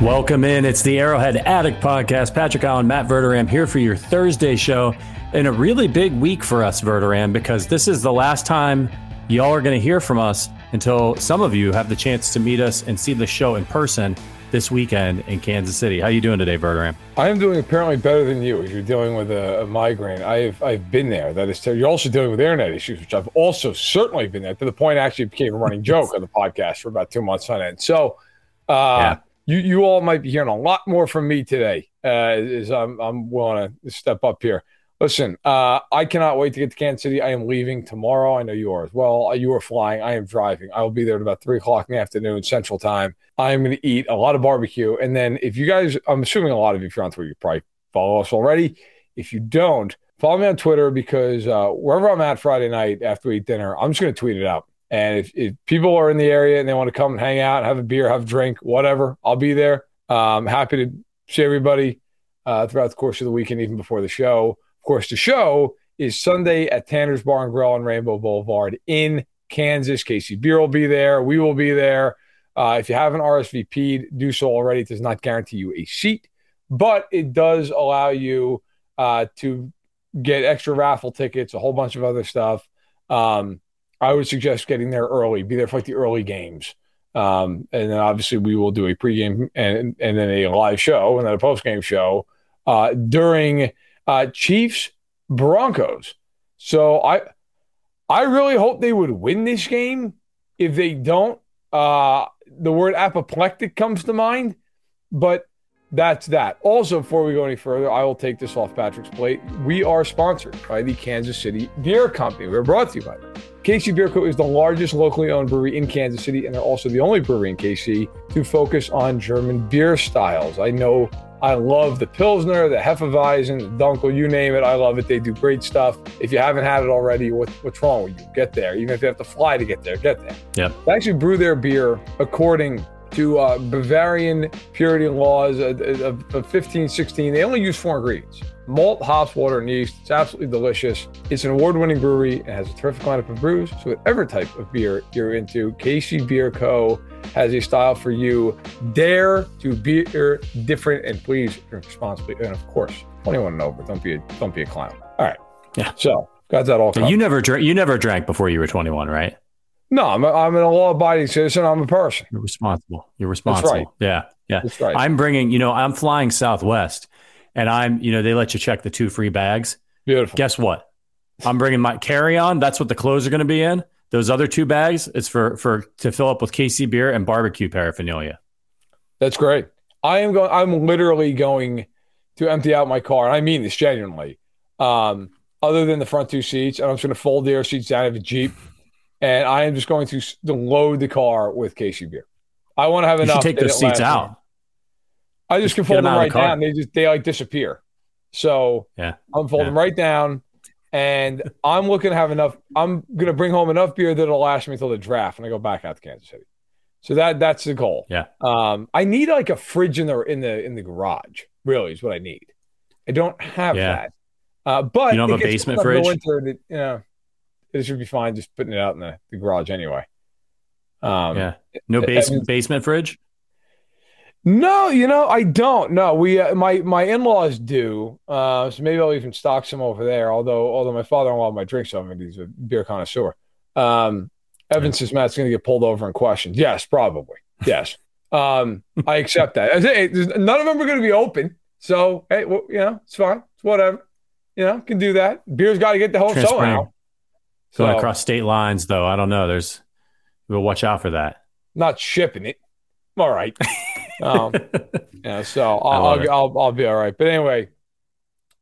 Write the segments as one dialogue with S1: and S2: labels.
S1: Welcome in. It's the Arrowhead Addict Podcast. Patrick Allen, Matt Verderame here for your Thursday show. And a really big week for us, Verderame, because this is the last time y'all are going to hear from us until some of you have the chance to meet us and see the show in person this weekend in Kansas City. How are you doing today, Verderame?
S2: I am doing apparently better than you. You're dealing with a, a migraine. I've I've been there. That is, you're also dealing with internet issues, which I've also certainly been there. To the point, I actually became a running joke on the podcast for about two months on end. So, uh, yeah. you you all might be hearing a lot more from me today. Uh, as I'm I'm willing to step up here. Listen, uh, I cannot wait to get to Kansas City. I am leaving tomorrow. I know you are as well. You are flying. I am driving. I will be there at about three o'clock in the afternoon Central Time. I am going to eat a lot of barbecue. And then if you guys, I'm assuming a lot of you, if you're on Twitter, you probably follow us already. If you don't, follow me on Twitter because uh, wherever I'm at Friday night after we eat dinner, I'm just going to tweet it out. And if, if, people are in the area and they want to come and hang out, have a beer, have a drink, whatever, I'll be there. Um, happy to see everybody uh, throughout the course of the weekend, even before the show course, the show is Sunday at Tanner's Bar and Grill on Rainbow Boulevard in Kansas. KC Beer will be there. We will be there. Uh, if you haven't RSVP'd, do so already. It does not guarantee you a seat, but it does allow you uh, to get extra raffle tickets, a whole bunch of other stuff. Um, I would suggest getting there early. Be there for like the early games. Um, and then obviously we will do a pregame and and then a live show and then a postgame show uh, during uh, Chiefs Broncos. So I I really hope they would win this game. If they don't, uh, the word apoplectic comes to mind. But that's that. Also, before we go any further, I will take this off Patrick's plate. We are sponsored by the Kansas City Beer Company. We're brought to you by them. KC Beer Co. is the largest locally owned brewery in Kansas City, and they're also the only brewery in KC to focus on German beer styles. I know I love the Pilsner, the Hefeweizen, the Dunkel, you name it. I love it. They do great stuff. If you haven't had it already, what, what's wrong with you? Get there. Even if you have to fly to get there, get there.
S1: Yeah.
S2: They actually brew their beer according to uh, Bavarian purity laws of, of, of 15, 16. They only use four ingredients malt, hops, water, and yeast. It's absolutely delicious. It's an award winning brewery and has a terrific lineup of brews. So, whatever type of beer you're into, KC Beer Co. has a style for you. Dare to be different and please drink responsibly. And of course, 21 and over. Don't be a, don't be a clown. All right.
S1: Yeah.
S2: So, got that all
S1: covered. You never drank, you never drank before you were 21, right?
S2: No, I'm, a, I'm an law abiding citizen. I'm a person.
S1: You're responsible. You're responsible.
S2: Right.
S1: Yeah. Yeah.
S2: That's right.
S1: I'm bringing, you know, I'm flying Southwest and I'm, you know, they let you check the two free bags.
S2: Beautiful.
S1: Guess what? I'm bringing my carry on. That's what the clothes are going to be in. Those other two bags, it's for for to fill up with KC beer and barbecue paraphernalia.
S2: That's great. I am going. I'm literally going to empty out my car, and I mean this genuinely. Um, other than the front two seats, and I'm just going to fold the air seats down of a Jeep, and I am just going to, load the car with KC beer. I want to have
S1: you
S2: enough.
S1: take those seats out.
S2: I just, just can fold them, them right the down. They just they like disappear. So
S1: yeah,
S2: I'm folding yeah. right down, and I'm looking to have enough. I'm gonna bring home enough beer that'll last me until the draft, and I go back out to Kansas City. So that that's the goal.
S1: Yeah.
S2: Um, I need like a fridge in the in the in the garage. Really, is what I need. I don't have yeah. that. Uh, but
S1: you don't have a basement fridge.
S2: Winter, that, you know, it should be fine just putting it out in the, the garage anyway.
S1: Um, yeah. No basement basement fridge.
S2: No, you know, I don't. No, we uh, my my in laws do. Uh, so maybe I'll even stock some over there. Although although my father in law might drink some, and he's a beer connoisseur. Um, Evan says Matt's going to get pulled over and questioned. Yes, probably. Yes, um, I accept that. I say, none of them are going to be open, so hey, well, you know, it's fine. It's whatever. You know, can do that. Beer's got to get the whole somehow.
S1: Going so, across state lines, though, I don't know. There's we'll watch out for that.
S2: Not shipping it. All right. um, yeah, so I'll I'll, I'll, I'll, be all right. But anyway,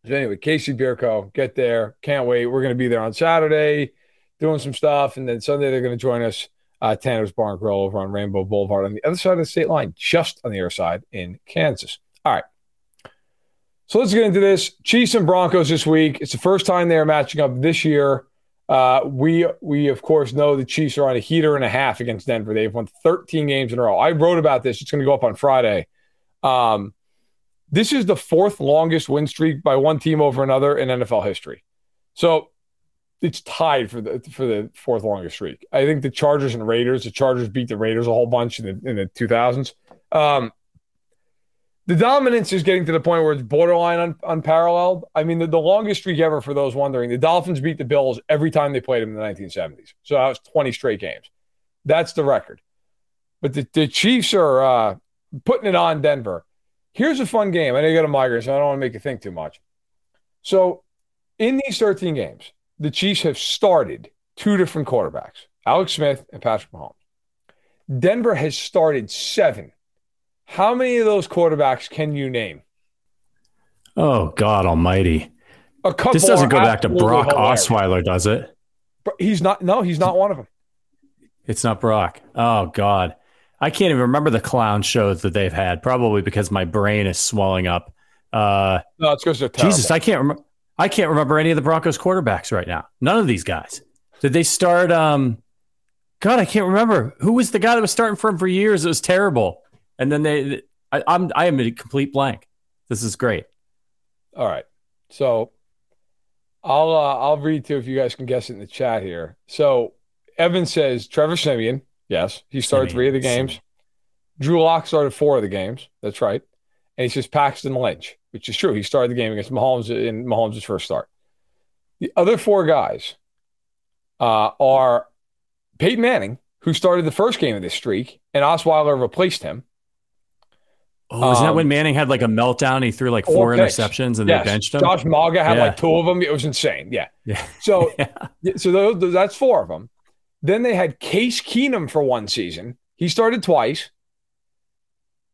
S2: anyway, KC Beer Co. Get there. Can't wait. We're going to be there on Saturday doing some stuff. And then Sunday, they're going to join us uh, Tanner's Bar and Grill over on Rainbow Boulevard on the other side of the state line, just on the other side in Kansas. All right. So let's get into this. Chiefs and Broncos this week. It's the first time they're matching up this year. Uh, we we of course know the Chiefs are on a heater and a half against Denver. They've won 13 games in a row. I wrote about this. It's going to go up on Friday. Um, this is the fourth longest win streak by one team over another in NFL history. So it's tied for the for the fourth longest streak. I think the Chargers and Raiders. The Chargers beat the Raiders a whole bunch in the in the two thousands. Um, the dominance is getting to the point where it's borderline un, unparalleled. I mean, the, the longest streak ever for those wondering, the Dolphins beat the Bills every time they played them in the 1970s. So that was 20 straight games. That's the record. But the, the Chiefs are uh, putting it on Denver. Here's a fun game. I know you got a migraine, so I don't want to make you think too much. So in these 13 games, the Chiefs have started two different quarterbacks, Alex Smith and Patrick Mahomes. Denver has started seven. How many of those quarterbacks can you name?
S1: Oh God Almighty!
S2: A couple.
S1: This doesn't go back to Brock
S2: hilarious.
S1: Osweiler, does it?
S2: He's not. No, he's not one of them.
S1: It's not Brock. Oh God, I can't even remember the clown shows that they've had. Probably because my brain is swelling up. Uh,
S2: No, it's because they're terrible.
S1: Jesus, I can't remember. I can't remember any of the Broncos quarterbacks right now. None of these guys. Did they start? Um, God, I can't remember who was the guy that was starting for him for years. It was terrible, and then they. I, I'm I am a complete blank. This is great.
S2: All right. So I'll uh, I'll read to if you guys can guess it in the chat here. So Evan says Trevor Siemian. Yes, he started
S1: Siemian,
S2: three of the games.
S1: Siemian.
S2: Drew Lock started four of the games. That's right. And he says Paxton Lynch, which is true. He started the game against Mahomes in Mahomes' first start. The other four guys uh, are Peyton Manning, who started the first game of this streak, and Osweiler replaced him.
S1: Oh, isn't that
S2: Um,
S1: when Manning had like a meltdown? He threw like
S2: Four
S1: four interceptions and
S2: Yes.
S1: they benched him.
S2: Josh Maga had
S1: Yeah.
S2: like two of them. It was insane. Yeah.
S1: Yeah.
S2: So.
S1: Yeah,
S2: so those, that's four of them. Then they had Case Keenum for one season. He started twice.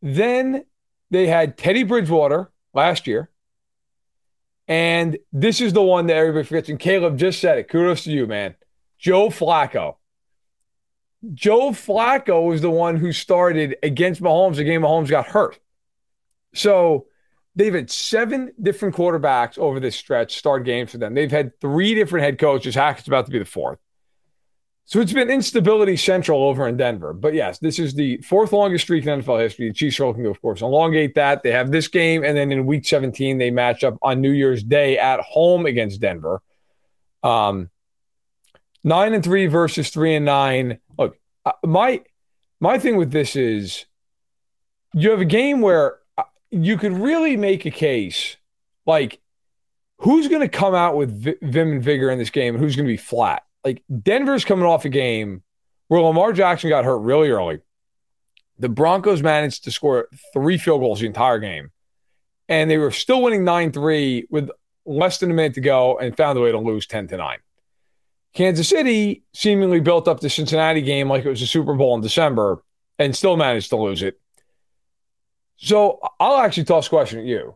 S2: Then they had Teddy Bridgewater last year. And this is the one that everybody forgets. And Caleb just said it. Kudos to you, man. Joe Flacco. Joe Flacco was the one who started against Mahomes the game Mahomes got hurt. So they've had seven different quarterbacks over this stretch start games for them. They've had three different head coaches. Hackett's about to be the fourth. So it's been instability central over in Denver. But yes, this is the fourth longest streak in NFL history. The Chiefs are looking to, of course, elongate that. They have this game, and then in week 17, they match up on New Year's Day at home against Denver. Um, nine and three versus three and nine. Look, uh, my my thing with this is you have a game where you could really make a case like who's going to come out with vi- vim and vigor in this game and who's going to be flat. Like Denver's coming off a game where Lamar Jackson got hurt really early. The Broncos managed to score three field goals the entire game, and they were still winning 9 3 with less than a minute to go and found a way to lose 10 to 9. Kansas City seemingly built up the Cincinnati game like it was a Super Bowl in December and still managed to lose it. So I'll actually toss a question at you.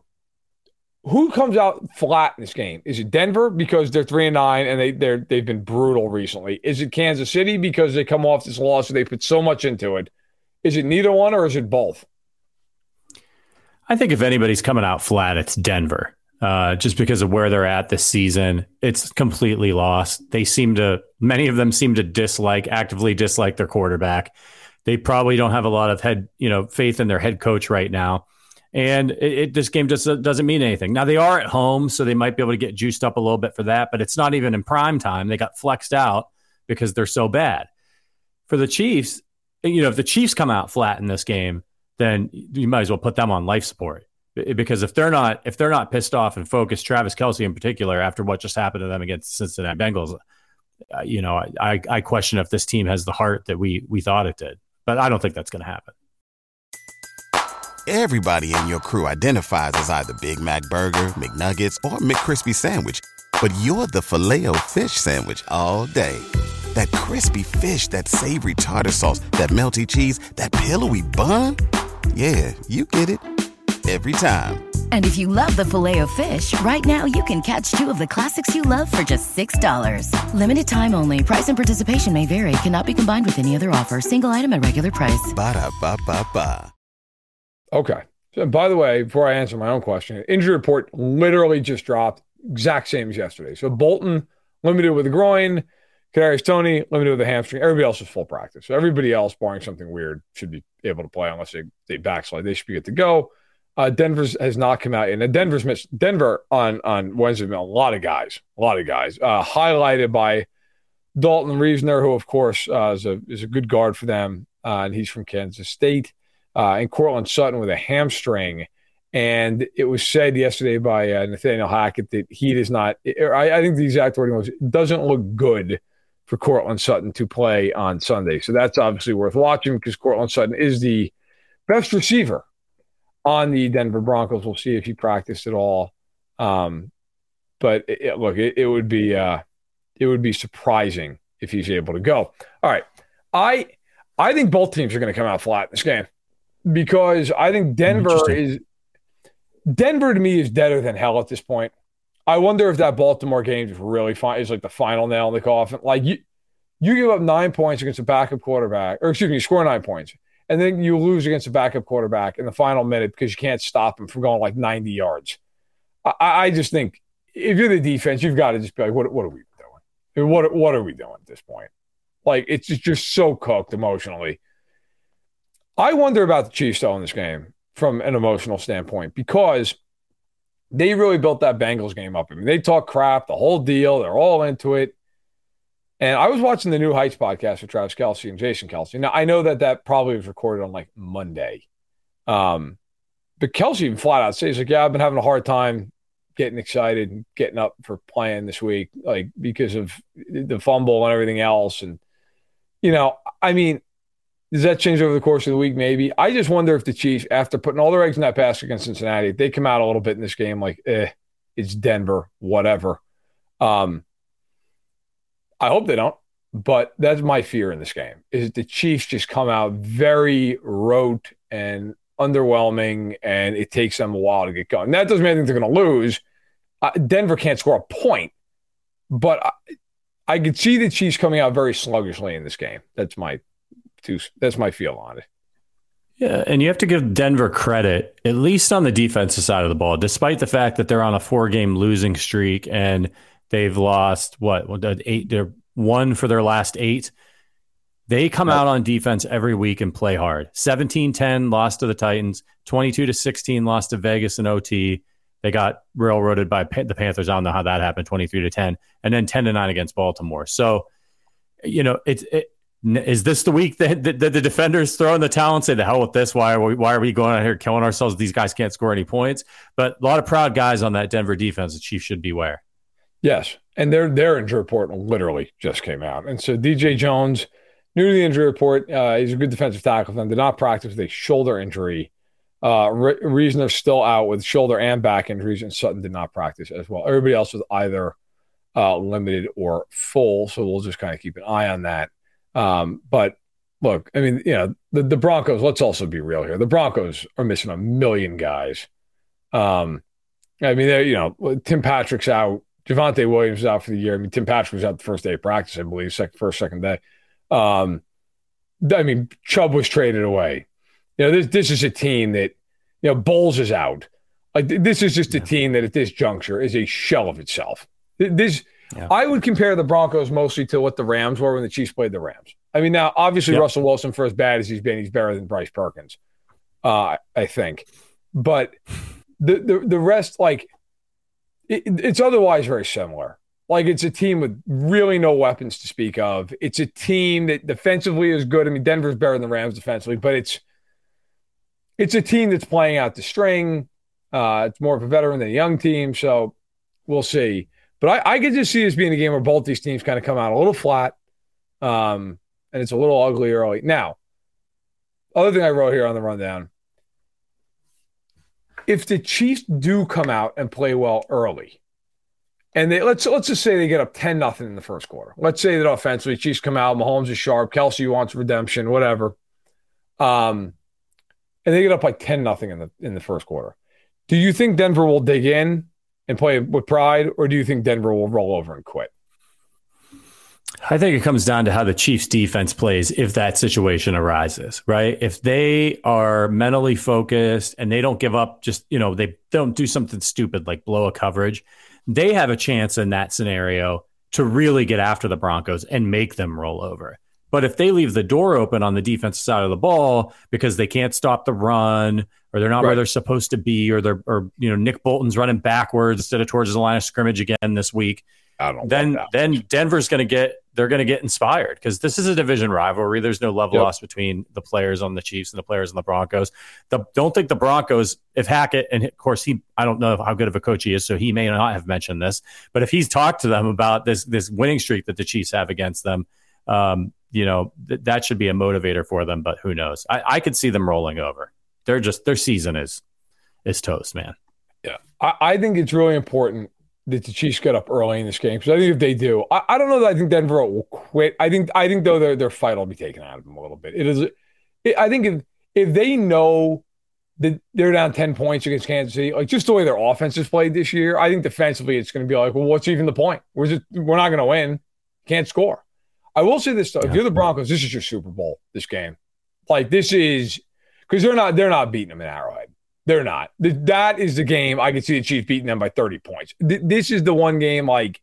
S2: Who comes out flat in this game? Is it Denver because they're three and nine and they they're they've been brutal recently? Is it Kansas City because they come off this loss and they put so much into it? Is it neither one or is it both?
S1: I think if anybody's coming out flat, it's Denver. Uh, just because of where they're at this season, it's completely lost. They seem to, many of them seem to dislike, actively dislike their quarterback. They probably don't have a lot of head, you know, faith in their head coach right now. And it, it this game just doesn't mean anything. Now they are at home, so they might be able to get juiced up a little bit for that, but it's not even in prime time. They got flexed out because they're so bad. For the Chiefs, you know, if the Chiefs come out flat in this game, then you might as well put them on life support because if they're not if they're not pissed off and focused, Travis Kelce in particular, after what just happened to them against the Cincinnati Bengals, uh, you know, I I question if this team has the heart that we we thought it did, but I don't think that's going to happen.
S3: Everybody in your crew identifies as either Big Mac Burger, McNuggets, or McCrispy Sandwich, but you're the filet fish Sandwich all day. That crispy fish, that savory tartar sauce, that melty cheese, that pillowy bun. Yeah, you get it every time.
S4: And if you love the filet of fish, right now you can catch two of the classics you love for just $6. Limited time only. Price and participation may vary. Cannot be combined with any other offer. Single item at regular price.
S3: Ba da ba ba ba.
S2: Okay. So, by the way, before I answer my own question, injury report literally just dropped, exact same as yesterday. So Bolton limited with a groin, Kadarius Toney limited with a hamstring. Everybody else is full practice. So everybody else, barring something weird, should be able to play unless they they backslide. They should be good to go. Uh, Denver's has not come out yet. And Denver's missed Denver on on Wednesday. A lot of guys, a lot of guys, uh, highlighted by Dalton Risner, who of course uh, is a is a good guard for them, uh, and he's from Kansas State, uh, and Courtland Sutton with a hamstring. And it was said yesterday by uh, Nathaniel Hackett that he does not. I, I think the exact wording was doesn't look good for Courtland Sutton to play on Sunday. So that's obviously worth watching because Courtland Sutton is the best receiver on the Denver Broncos. We'll see if he practiced at all. Um, but it, look, it, it would be uh, it would be surprising if he's able to go. All right, I I think both teams are going to come out flat in this game because I think Denver is Denver to me is deader than hell at this point. I wonder if that Baltimore game is really fine. Is like the final nail in the coffin. Like you, you give up nine points against a backup quarterback, or excuse me, you score nine points, and then you lose against a backup quarterback in the final minute because you can't stop him from going like 90 yards. I, I just think if you're the defense, you've got to just be like, what, what are we doing? What, what are we doing at this point? Like, it's just so cooked emotionally. I wonder about the Chiefs, though, in this game from an emotional standpoint because they really built that Bengals game up. I mean, they talk crap, the whole deal. They're all into it. And I was watching the New Heights podcast with Travis Kelce and Jason Kelce. Now I know that that probably was recorded on like Monday, um, but Kelce even flat out says like, "Yeah, I've been having a hard time getting excited and getting up for playing this week, like because of the fumble and everything else." And you know, I mean, does that change over the course of the week? Maybe. I just wonder if the Chiefs, after putting all their eggs in that basket against Cincinnati, they come out a little bit in this game like, "Eh, it's Denver, whatever." Um, I hope they don't. But that's my fear in this game is the Chiefs just come out very rote and underwhelming, and it takes them a while to get going. That doesn't mean they're going to lose. Uh, Denver can't score a point, but I, I could see the Chiefs coming out very sluggishly in this game. That's my two. That's my feel on it.
S1: Yeah, and you have to give Denver credit, at least on the defensive side of the ball, despite the fact that they're on a four-game losing streak and They've lost what eight. They're one for their last eight. They come out on defense every week and play hard. 17-10 lost to the Titans. 22 to 16 lost to Vegas and OT. They got railroaded by the Panthers. I don't know how that happened. 23 to 10, and then 10 to 9 against Baltimore. So, you know, it's it, is this the week that, that, that, the defenders throw in the towel and say the hell with this? Why are we why are we going out here killing ourselves? These guys can't score any points. But a lot of proud guys on that Denver defense. The Chiefs should beware.
S2: Yes, and their their injury report literally just came out, and so DJ Jones, new to the injury report, uh, he's a good defensive tackle. Them did not practice with a shoulder injury. Uh, Re- Risner still out with shoulder and back injuries, and Sutton did not practice as well. Everybody else was either uh, limited or full, so we'll just kind of keep an eye on that. Um, but look, I mean, you know, the, the Broncos. Let's also be real here. The Broncos are missing a million guys. Um, I mean, you know, Tim Patrick's out. Javonte Williams is out for the year. I mean, Tim Patrick was out the first day of practice, I believe, second, first, second day. Um, I mean, Chubb was traded away. You know, this this is a team that, you know, Bolles is out. Like this is just a team that at this juncture is a shell of itself. This yeah. I would compare the Broncos mostly to what the Rams were when the Chiefs played the Rams. I mean, now obviously yep. Russell Wilson, for as bad as he's been, he's better than Bryce Perkins. Uh, I think, but the the the rest, like it, it's otherwise very similar. Like it's a team with really no weapons to speak of. It's a team that defensively is good. I mean, Denver's better than the Rams defensively, but it's it's a team that's playing out the string. Uh, it's more of a veteran than a young team, so we'll see. But I, I could just see this being a game where both these teams kind of come out a little flat, um, and it's a little ugly early. Now, other thing I wrote here on the rundown: if the Chiefs do come out and play well early, and they let's let's just say they get up 10 nothing in the first quarter. Let's say that offensively, Chiefs come out, Mahomes is sharp, Kelce wants redemption, whatever. Um, and they get up like 10 nothing in the in the first quarter. Do you think Denver will dig in and play with pride, or do you think Denver will roll over and quit?
S1: I think it comes down to how the Chiefs defense plays if that situation arises, right? If they are mentally focused and they don't give up just, you know, they don't do something stupid like blow a coverage, they have a chance in that scenario to really get after the Broncos and make them roll over. But if they leave the door open on the defensive side of the ball because they can't stop the run or they're not right. where they're supposed to be or they're or you know Nick Bolton's running backwards instead of towards the line of scrimmage again this week,
S2: I don't
S1: then then Denver's going to get they're going to get inspired because this is a division rivalry. There's no love yep. loss between the players on the Chiefs and the players on the Broncos. The, don't think the Broncos, if Hackett, and of course he, I don't know how good of a coach he is, so he may not have mentioned this, but if he's talked to them about this this winning streak that the Chiefs have against them, um, you know th- that should be a motivator for them. But who knows? I, I could see them rolling over. They're just their season is is toast, man.
S2: Yeah, I, I think it's really important that the Chiefs get up early in this game because I think if they do, I, I, don't know that I think Denver will quit. I think I think though their their fight will be taken out of them a little bit. It is. It, I think if if they know that they're down ten points against Kansas City, like just the way their offense has played this year, I think defensively it's going to be like, well, what's even the point? We're just, we're not going to win. Can't score. I will say this though: yeah. if you're the Broncos, this is your Super Bowl. This game, like this is because they're not they're not beating them in Arrowhead. They're not. That is the game I can see the Chiefs beating them by 30 points. This is the one game, like,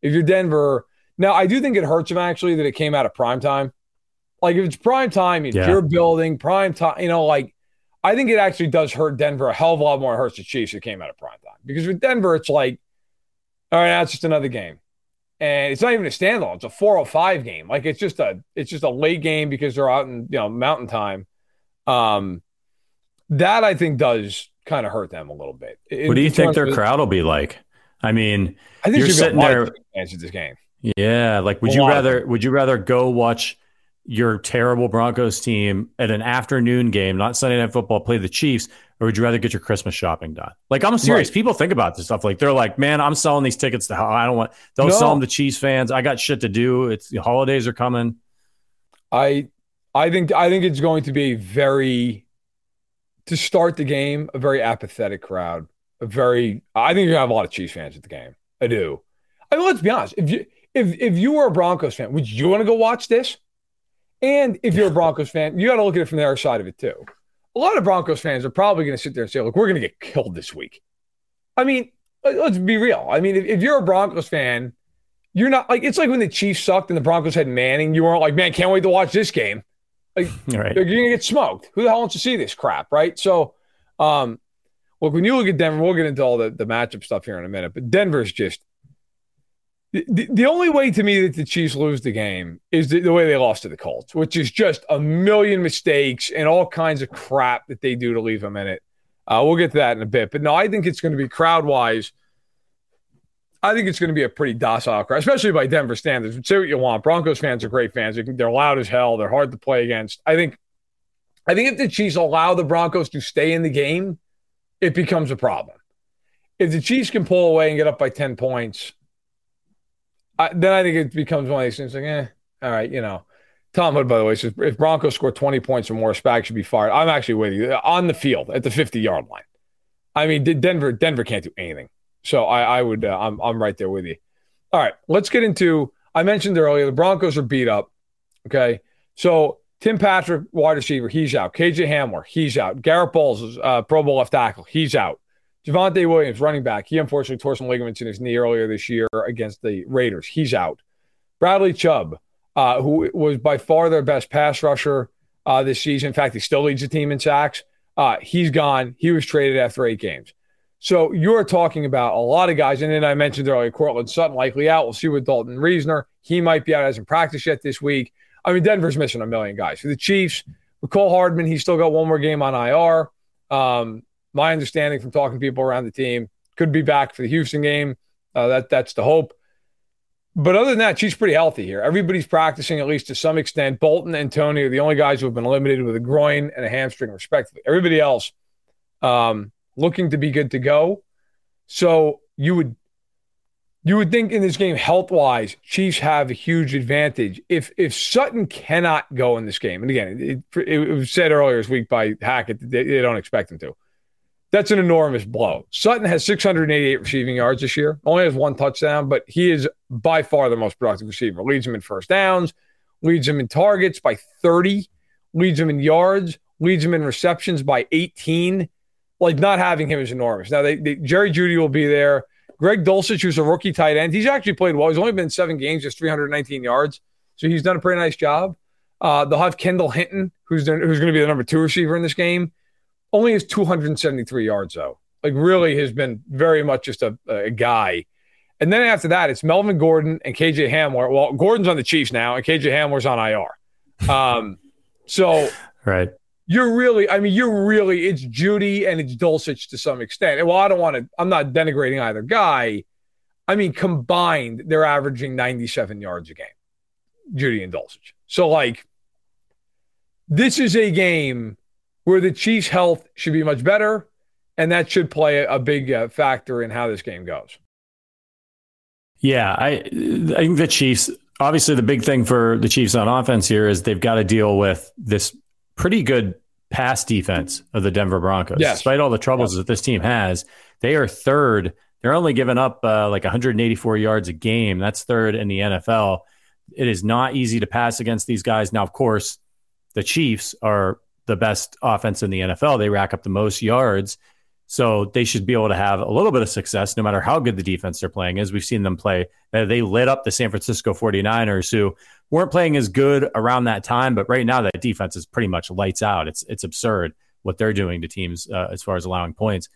S2: if you're Denver. Now, I do think it hurts them actually that it came out of prime time. Like, if it's prime time, it's yeah. your building, prime time, you know, like, I think it actually does hurt Denver a hell of a lot more. It hurts the Chiefs. It came out of prime time because with Denver, it's like, all right, that's just another game, and it's not even a standalone. It's a 405 game. Like it's just a it's just a late game because they're out in you know mountain time. Um, that I think does kind of hurt them a little bit.
S1: what do you think their crowd will be like? I mean,
S2: I think you're sitting there. Answer this game.
S1: Yeah, like would a you rather would you rather go watch your terrible Broncos team at an afternoon game, not Sunday Night Football, play the Chiefs, or would you rather get your Christmas shopping done? Like I'm serious. Right. People think about this stuff. Like they're like, man, I'm selling these tickets to. I don't want. Don't no. sell them to Chiefs fans. I got shit to do. It's the holidays are coming.
S2: I, I think I think it's going to be very to start the game, a very apathetic crowd. A very, I think you're gonna have a lot of Chiefs fans at the game. I do. I mean, let's be honest. If you if if you were a Broncos fan, would you want to go watch this? And if you're a Broncos fan, you got to look at it from the other side of it too. A lot of Broncos fans are probably going to sit there and say, "Look, we're going to get killed this week." I mean, let's be real. I mean, if, if you're a Broncos fan, you're not like it's like when the Chiefs sucked and the Broncos had Manning. You weren't like, "Man, can't wait to watch this game." Like, right. you're gonna get smoked. Who the hell wants to see this crap, right? So, um, look, when you look at Denver, we'll get into all the, the matchup stuff here in a minute, but Denver's just the, the only way to me that the Chiefs lose the game is the, the way they lost to the Colts, which is just a million mistakes and all kinds of crap that they do to leave them in it. Uh, we'll get to that in a bit, but no, I think it's going to be crowd wise I think it's going to be a pretty docile crowd, especially by Denver standards. Say what you want. Broncos fans are great fans. They're loud as hell. They're hard to play against. I think, I think if the Chiefs allow the Broncos to stay in the game, it becomes a problem. If the Chiefs can pull away and get up by ten points, I, then I think it becomes one of these things like, eh, all right, you know. Tom Hood, by the way, says if Broncos score 20 points or more, Spag should be fired. I'm actually with you on the field at the 50 yard line. I mean, Denver, Denver can't do anything. So I, I would, uh, I'm, I'm right there with you. All right, let's get into. I mentioned earlier the Broncos are beat up. Okay, so Tim Patrick, wide receiver, he's out. KJ Hamler, he's out. Garett Bolles, uh, Pro Bowl left tackle, he's out. Javonte Williams, running back, he unfortunately tore some ligaments in his knee earlier this year against the Raiders. He's out. Bradley Chubb, uh, who was by far their best pass rusher uh, this season. In fact, he still leads the team in sacks. Uh, he's gone. He was traded after eight games. So you're talking about a lot of guys. And then I mentioned earlier, Courtland Sutton likely out. We'll see with Dalton Risner. He might be out, hasn't practiced yet this week. I mean, Denver's missing a million guys. For the Chiefs, Mecole Hardman, he's still got one more game on IR. Um, my understanding from talking to people around the team, could be back for the Houston game. Uh, that That's the hope. But other than that, she's pretty healthy here. Everybody's practicing at least to some extent. Bolton and Toney are the only guys who have been eliminated with a groin and a hamstring, respectively. Everybody else, um, looking to be good to go. So you would you would think in this game, health wise, Chiefs have a huge advantage. If if Sutton cannot go in this game, and again, it, it was said earlier this week by Hackett they, they don't expect him to. That's an enormous blow. Sutton has 688 receiving yards this year, only has one touchdown, but he is by far the most productive receiver. Leads him in first downs, leads him in targets by 30, leads him in yards, leads him in receptions by 18 like not having him is enormous. Now, they, they, Jerry Jeudy will be there. Greg Dulcich, who's a rookie tight end, he's actually played well. He's only been seven games, just 319 yards. So he's done a pretty nice job. Uh, they'll have Kendall Hinton, who's who's going to be the number two receiver in this game. Only has 273 yards though. Like really has been very much just a, a guy. And then after that, it's Melvin Gordon and KJ Hamler. Well, Gordon's on the Chiefs now, and KJ Hamler's on IR. Um, so
S1: right,
S2: you're really, I mean, you're really, it's Jeudy and it's Dulcich to some extent. And well, I don't want to, I'm not denigrating either guy. I mean, combined, they're averaging 97 yards a game, Jeudy and Dulcich. So, like, this is a game where the Chiefs' health should be much better, and that should play a big uh, factor in how this game goes.
S1: Yeah, I I think the Chiefs. Obviously, the big thing for the Chiefs on offense here is they've got to deal with this pretty good pass defense of the Denver Broncos. Yes. Despite all the troubles yes. that this team has, they are third. They're only giving up uh, like 184 yards a game. That's third in the NFL. It is not easy to pass against these guys. Now, of course, the Chiefs are the best offense in the NFL. They rack up the most yards. So they should be able to have a little bit of success no matter how good the defense they're playing is. We've seen them play. They lit up the San Francisco 49ers who weren't playing as good around that time, but right now that defense is pretty much lights out. It's it's absurd what they're doing to teams uh, as far as allowing points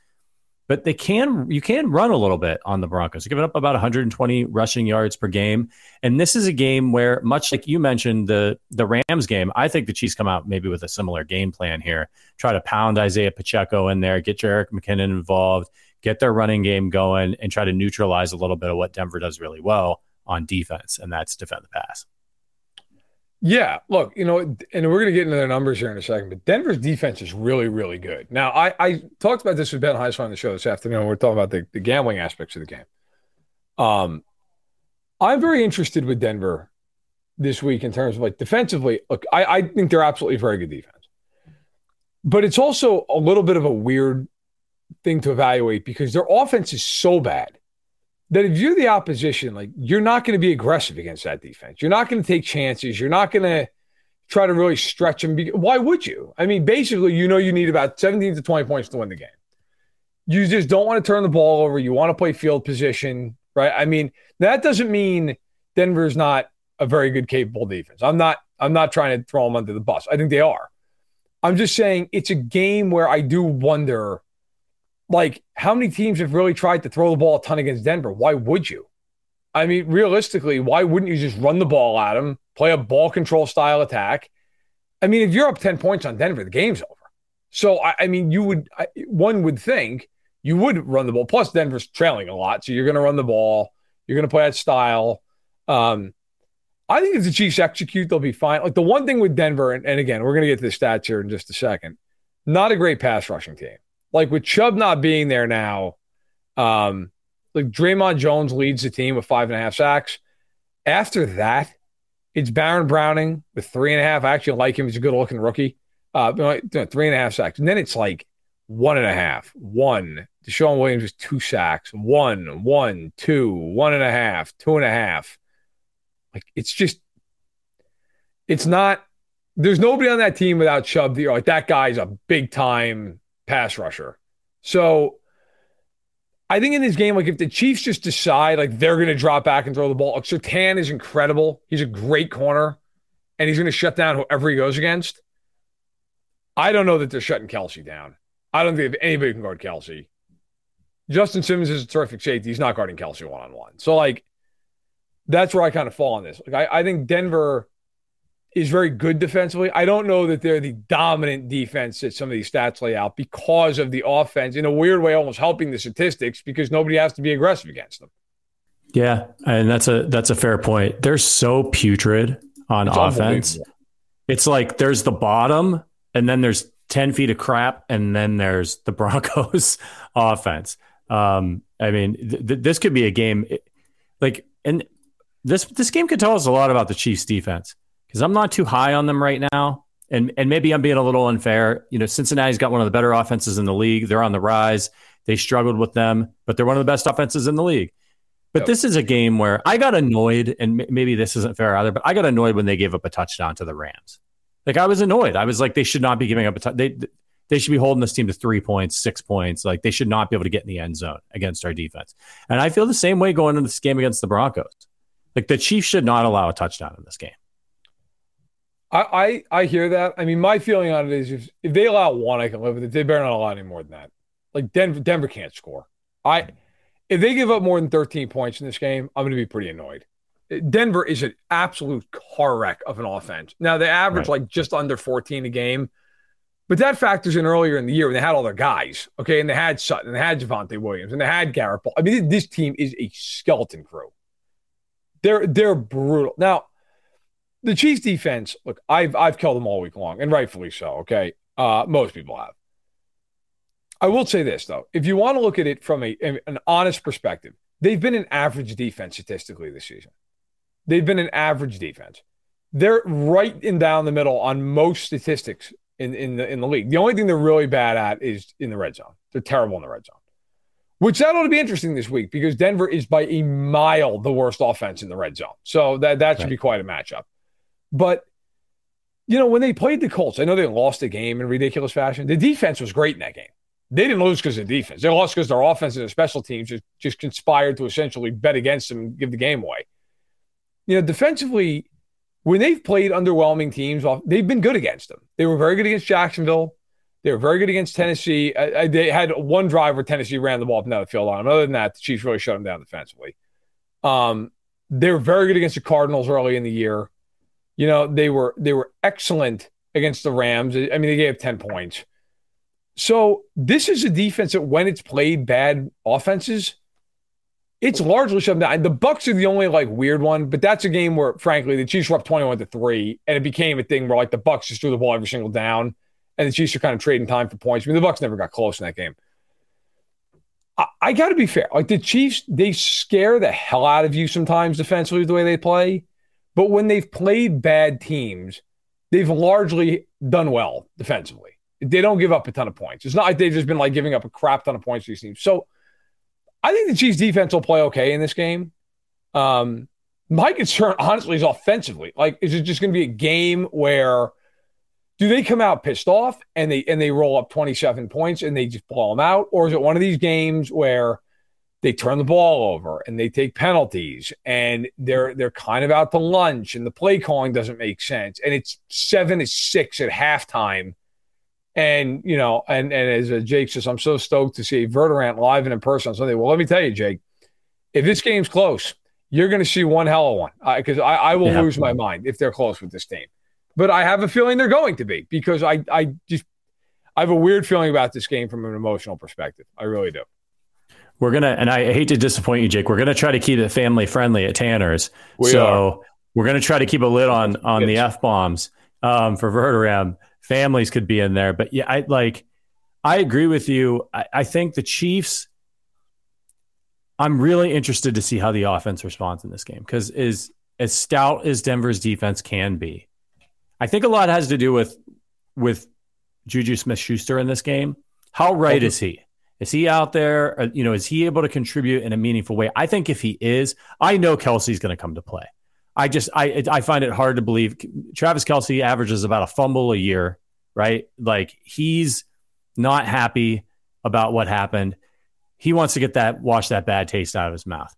S1: but they can you can run a little bit on the Broncos. They're giving up about 120 rushing yards per game, and this is a game where, much like you mentioned the the Rams game, I think the Chiefs come out maybe with a similar game plan here. Try to pound Isaiah Pacheco in there, get Jerick McKinnon involved, get their running game going, and try to neutralize a little bit of what Denver does really well on defense, and that's defend the pass.
S2: Yeah, look, you know, and we're going to get into their numbers here in a second, but Denver's defense is really, really good. Now, I, I talked about this with Ben Heisler on the show this afternoon. We're talking about the, the gambling aspects of the game. Um, I'm very interested with Denver this week in terms of like defensively. Look, I, I think they're absolutely very good defense, but it's also a little bit of a weird thing to evaluate because their offense is so bad that if you're the opposition, like you're not going to be aggressive against that defense. You're not going to take chances. You're not going to try to really stretch them. Why would you? I mean, basically, you know, you need about 17 to 20 points to win the game. You just don't want to turn the ball over. You want to play field position, right? I mean, that doesn't mean Denver's not a very good, capable defense. I'm not. I'm not trying to throw them under the bus. I think they are. I'm just saying it's a game where I do wonder like how many teams have really tried to throw the ball a ton against Denver? Why would you? I mean, realistically, why wouldn't you just run the ball at them, play a ball control style attack? I mean, if you're up 10 points on Denver, the game's over. So, I, I mean, you would, I, one would think you would run the ball. Plus, Denver's trailing a lot. So you're going to run the ball. You're going to play that style. Um, I think if the Chiefs execute, they'll be fine. Like the one thing with Denver, and, and again, we're going to get to the stats here in just a second, not a great pass rushing team like with Chubb not being there now, um, like Dre'Mont Jones leads the team with five and a half sacks. After that, it's Baron Browning with three and a half. I actually like him. He's a good looking rookie. Uh, three and a half sacks. And then it's like one and a half, one. DeShawn Williams is two sacks, one, one, two, one and a half, two and a half. Like it's just, it's not, there's nobody on that team without Chubb. Like, that guy's a big time pass rusher. So I think in this game, like if the Chiefs just decide like they're going to drop back and throw the ball, like Surtain is incredible. He's a great corner, and he's going to shut down whoever he goes against. I don't know that they're shutting Kelce down. I don't think anybody can guard Kelce. Justin Simmons is a terrific safety. He's not guarding Kelce one on one. So like, that's where I kind of fall on this. Like I, I think Denver is very good defensively. I don't know that they're the dominant defense that some of these stats lay out because of the offense in a weird way, almost helping the statistics because nobody has to be aggressive against them.
S1: Yeah, and that's a that's a fair point. They're so putrid on it's offense. It's like there's the bottom, and then there's ten feet of crap, and then there's the Broncos offense. Um, I mean, th- th- this could be a game, like, and this this game could tell us a lot about the Chiefs' defense because I'm not too high on them right now. And and maybe I'm being a little unfair. You know, Cincinnati's got one of the better offenses in the league. They're on the rise. They struggled with them, but they're one of the best offenses in the league. But yep. this is a game where I got annoyed, and maybe this isn't fair either, but I got annoyed when they gave up a touchdown to the Rams. Like I was annoyed. I was like, they should not be giving up a touchdown. They they should be holding this team to three points, six points. Like they should not be able to get in the end zone against our defense. And I feel the same way going into this game against the Broncos. Like the Chiefs should not allow a touchdown in this game.
S2: I, I, I hear that. I mean, my feeling on it is if, if they allow one, I can live with it. They better not allow any more than that. Like Denver, Denver can't score. I if they give up more than 13 points in this game, I'm going to be pretty annoyed. Denver is an absolute car wreck of an offense. Now they average right. like just under 14 a game, but that factors in earlier in the year when they had all their guys, okay, and they had Sutton, and they had Javonte Williams, and they had Garett Bolles. I mean, this team is a skeleton crew. They're they're brutal. Now, the Chiefs defense, look, I've I've killed them all week long, and rightfully so. Okay, uh, most people have. I will say this though, if you want to look at it from a an honest perspective, they've been an average defense statistically this season. They've been an average defense. They're right in down the middle on most statistics in, in the in the league. The only thing they're really bad at is in the red zone. They're terrible in the red zone. Which that ought to be interesting this week because Denver is by a mile the worst offense in the red zone. So that that should right. be quite a matchup. But you know, when they played the Colts, I know they lost the game in ridiculous fashion. The defense was great in that game. They didn't lose because of the defense. They lost because their offense and their special teams just, just conspired to essentially bet against them and give the game away. You know, defensively, when they've played underwhelming teams, they've been good against them. They were very good against Jacksonville. They were very good against Tennessee. I, I, they had one drive where Tennessee ran the ball up the field on them. Other than that, the Chiefs really shut them down defensively. Um, they were very good against the Cardinals early in the year. You know, they were they were excellent against the Rams. I mean, they gave 10 points. So this is a defense that when it's played bad offenses, it's largely shut down. The Bucs are the only like weird one, but that's a game where, frankly, the Chiefs were up twenty-one to three, and it became a thing where like the Bucs just threw the ball every single down, and the Chiefs are kind of trading time for points. I mean, the Bucs never got close in that game. I, I got to be fair. Like the Chiefs, they scare the hell out of you sometimes defensively the way they play, but when they've played bad teams, they've largely done well defensively. They don't give up a ton of points. It's not like they've just been like giving up a crap ton of points to these teams. So I think the Chiefs defense will play okay in this game. Um, my concern, honestly, is offensively. Like, is it just going to be a game where do they come out pissed off and they and they roll up 27 points and they just blow them out, or is it one of these games where they turn the ball over and they take penalties and they're they're kind of out to lunch and the play calling doesn't make sense and it's seven to six at halftime and you know, and and as uh, Jake says, I'm so stoked to see Verderame live and in person on Sunday. Well, let me tell you, Jake, if this game's close, you're going to see one hell of one because I, I, will yeah. lose my mind if they're close with this team. But I have a feeling they're going to be because I I just I have a weird feeling about this game from an emotional perspective. I really do.
S1: We're gonna, and I hate to disappoint you, Jake. We're gonna try to keep it family friendly at Tanner's.
S2: We
S1: so
S2: are.
S1: we're gonna try to keep a lid on on yes. the f bombs um, for Verderame families could be in there. But yeah, I like, I agree with you. I, I think the Chiefs, I'm really interested to see how the offense responds in this game because is as stout as Denver's defense can be. I think a lot has to do with with Juju Smith Schuster in this game. How right is he? Is he out there? Uh, you know, is he able to contribute in a meaningful way? I think if he is, I know Kelce's going to come to play. I just I I find it hard to believe Travis Kelce averages about a fumble a year, right? Like he's not happy about what happened. He wants to get that wash that bad taste out of his mouth.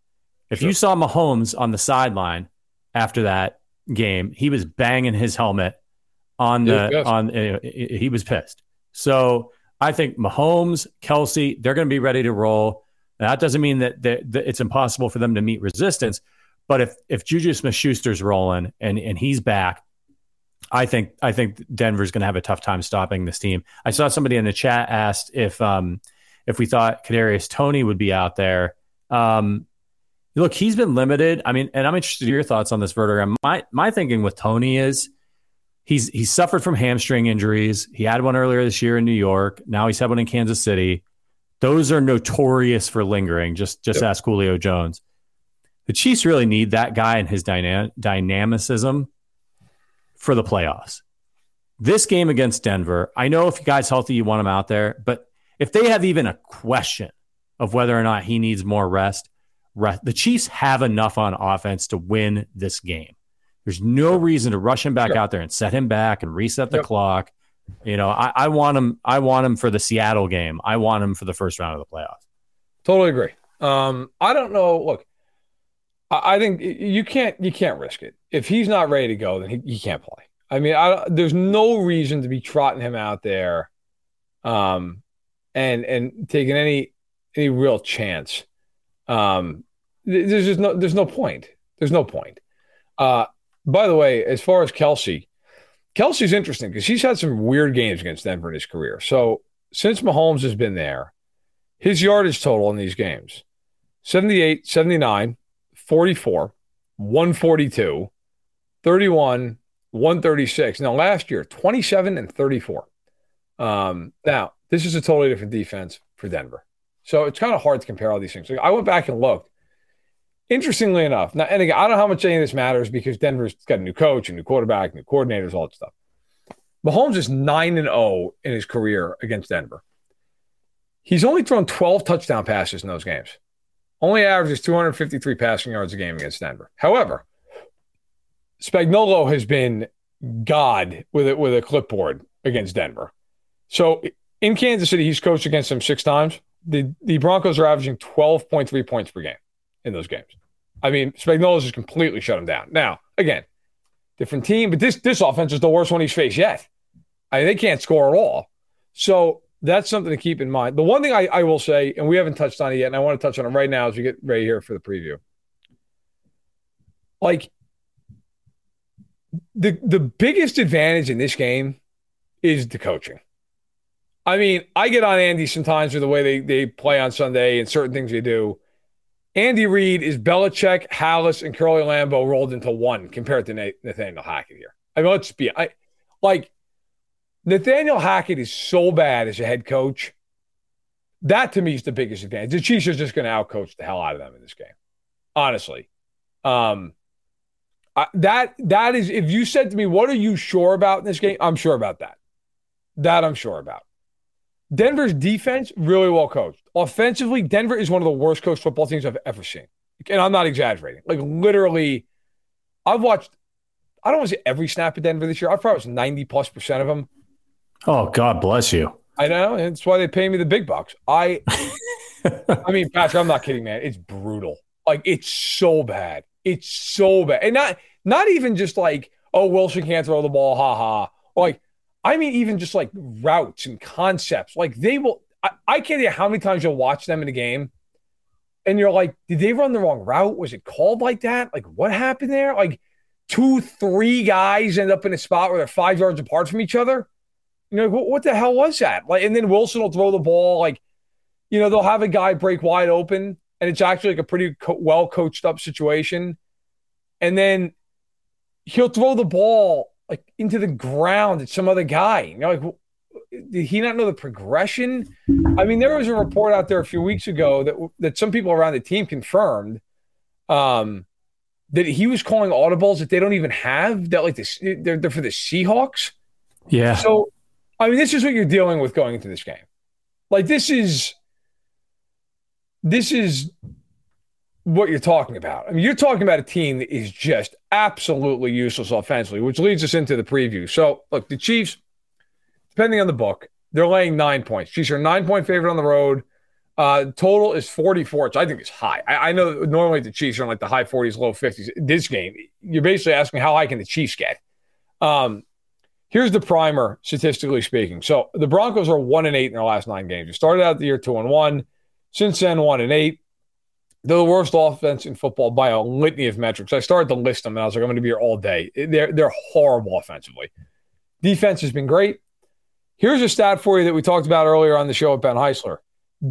S1: If sure. you saw Mahomes on the sideline after that game, he was banging his helmet on the on uh, he was pissed. So I think Mahomes, Kelce, they're going to be ready to roll. that doesn't mean that, that, that it's impossible for them to meet resistance, but if if Juju Smith Schuster's rolling and and he's back, I think I think Denver's going to have a tough time stopping this team. I saw somebody in the chat asked if um if we thought Kadarius Toney would be out there. Um, look, he's been limited. I mean, and I'm interested in your thoughts on this vertigo. My my thinking with Toney is he's he's suffered from hamstring injuries. He had one earlier this year in New York. Now he's had one in Kansas City. Those are notorious for lingering. Just just yep. ask Julio Jones the Chiefs really need that guy and his dyna- dynamicism for the playoffs. This game against Denver, I know if you guys healthy, you want him out there, but if they have even a question of whether or not he needs more rest, rest the Chiefs have enough on offense to win this game. There's no reason to rush him back out there and set him back and reset the yep. clock. You know, I, I, want him. I want him for the Seattle game. I want him for the first round of the playoffs.
S2: Totally agree. Um, I don't know. Look, I think you can't you can't risk it. If he's not ready to go, then he, he can't play. I mean, I, there's no reason to be trotting him out there, um, and and taking any any real chance. Um, there's just no there's no point. There's no point. Uh, by the way, as far as Kelce, Kelce's interesting because he's had some weird games against Denver in his career. So since Mahomes has been there, his yardage total in these games 78, 79, 44, 142, 31, 136. Now, last year, 27 and 34. Um, now, this is a totally different defense for Denver. So it's kind of hard to compare all these things. I went back and looked. Interestingly enough, now, and again, I don't know how much any of this matters because Denver's got a new coach, a new quarterback, new coordinators, all that stuff. Mahomes is 9 and 0 in his career against Denver. He's only thrown 12 touchdown passes in those games. Only averages 253 passing yards a game against Denver. However, Spagnuolo has been God with it with a clipboard against Denver. So in Kansas City, he's coached against them six times. The the Broncos are averaging 12.3 points per game in those games. I mean, Spagnuolo's just completely shut him down. Now, again, different team, but this this offense is the worst one he's faced yet. I mean, they can't score at all. So that's something to keep in mind. The one thing I, I will say, and we haven't touched on it yet, and I want to touch on it right now as we get ready here for the preview. Like the the biggest advantage in this game is the coaching. I mean, I get on Andy sometimes with the way they, they play on Sunday and certain things they do. Andy Reid is Belichick, Halas, and Curly Lambeau rolled into one compared to Nathaniel Hackett here. I mean, let's be I like Nathaniel Hackett is so bad as a head coach. That to me is the biggest advantage. The Chiefs are just going to outcoach the hell out of them in this game. Honestly. Um, I, that that is if you said to me, what are you sure about in this game? I'm sure about that. That I'm sure about. Denver's defense really well coached. Offensively, Denver is one of the worst coached football teams I've ever seen. And I'm not exaggerating. Like literally, I've watched. I don't want to say every snap of Denver this year. I've probably watched 90 plus percent of them.
S1: Oh, God bless you.
S2: I know. And that's why they pay me the big bucks. I I mean, Patrick, I'm not kidding, man. It's brutal. Like it's so bad. It's so bad. And not not even just like, oh, Wilson can't throw the ball, ha ha. Like, I mean, even just like routes and concepts. Like they will I, I can't tell how many times you'll watch them in a game and you're like, did they run the wrong route? Was it called like that? Like, what happened there? Like two, three guys end up in a spot where they're five yards apart from each other. You know, what, what the hell was that? Like, and then Wilson will throw the ball. Like, you know, they'll have a guy break wide open, and it's actually like a pretty co- well coached up situation. And then he'll throw the ball like into the ground at some other guy. You know, like did he not know the progression? I mean, there was a report out there a few weeks ago that that some people around the team confirmed um, that he was calling audibles that they don't even have. That like this, they're, they're for the Seahawks.
S1: Yeah.
S2: So I mean, this is what you're dealing with going into this game. Like this is this is what you're talking about. I mean, you're talking about a team that is just absolutely useless offensively, which leads us into the preview. So, look, the Chiefs, depending on the book, they're laying nine points. Chiefs are nine point favorite on the road. Uh, total is 44, which I think is high. I, I know normally the Chiefs are in like the high 40s, low 50s. This game, you're basically asking how high can the Chiefs get? Um, Here's the primer, statistically speaking. So the Broncos are one and eight in their last nine games. They started out the year two and one. Since then, one and eight. They're the worst offense in football by a litany of metrics. I started to list them, and I was like, I'm going to be here all day. They're they're horrible offensively. Defense has been great. Here's a stat for you that we talked about earlier on the show with Ben Heisler.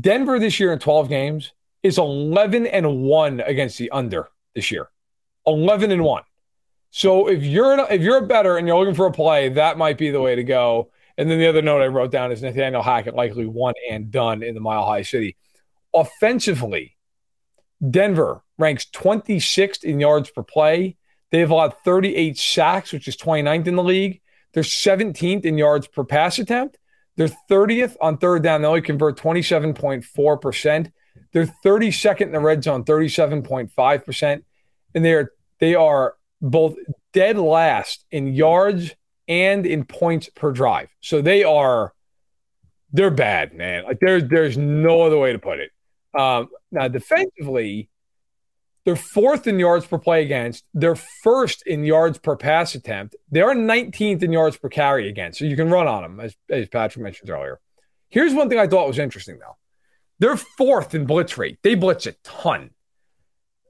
S2: Denver this year in 12 games is 11 and 1 against the under this year. 11 and 1. So if you're if you're a better and you're looking for a play, that might be the way to go. And then the other note I wrote down is Nathaniel Hackett likely one and done in the Mile High City. Offensively, Denver ranks 26th in yards per play. They've allowed 38 sacks, which is 29th in the league. They're 17th in yards per pass attempt. They're 30th on third down. They only convert 27.4%. They're 32nd in the red zone, 37.5%. And they are they are both dead last in yards and in points per drive. So they are they're bad, man. Like there's there's no other way to put it. Um, now defensively, They're fourth in yards per play against. They're first in yards per pass attempt. They are 19th in yards per carry against. So you can run on them, as, as Patrick mentioned earlier. Here's one thing I thought was interesting, though. They're fourth in blitz rate. They blitz a ton,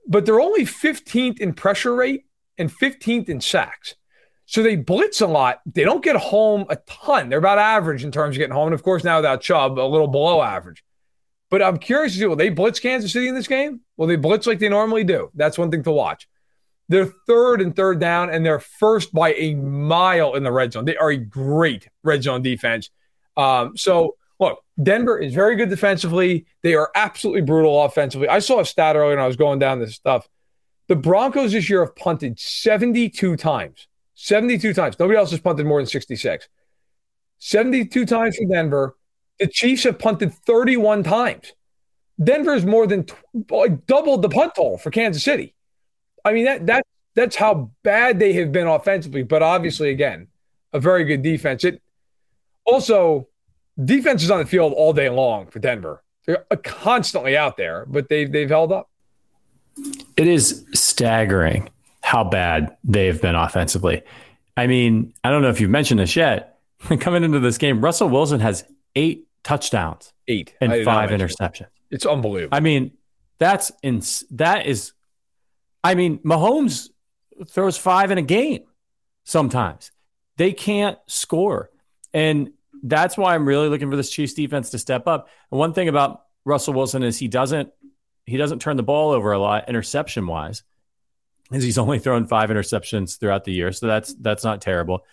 S2: but they're only 15th in pressure rate and 15th in sacks. So they blitz a lot. They don't get home a ton. They're about average in terms of getting home. And of course, now without Chubb, a little below average. But I'm curious to see will they blitz Kansas City in this game? Will they blitz like they normally do? That's one thing to watch. They're third and third down, and they're first by a mile in the red zone. They are a great red zone defense. Um, so look, Denver is very good defensively. They are absolutely brutal offensively. I saw a stat earlier and I was going down this stuff. The Broncos this year have punted 72 times. 72 times. Nobody else has punted more than 66. 72 times for Denver. The Chiefs have punted 31 times. Denver's more than like doubled the punt total for Kansas City. I mean that that that's how bad they have been offensively, but obviously again, a very good defense. It also defense is on the field all day long for Denver. They're uh, constantly out there, but they've they've held up.
S1: It is staggering how bad they've been offensively. I mean, I don't know if you've mentioned this yet. Coming into this game, Russell Wilson has eight touchdowns,
S2: eight
S1: and five interceptions.
S2: It's unbelievable.
S1: I mean, that's in that is. I mean, Mahomes throws five in a game. Sometimes they can't score, and that's why I'm really looking for this Chiefs defense to step up. And one thing about Russell Wilson is he doesn't he doesn't turn the ball over a lot interception wise is he's only thrown five interceptions throughout the year. So that's that's not terrible.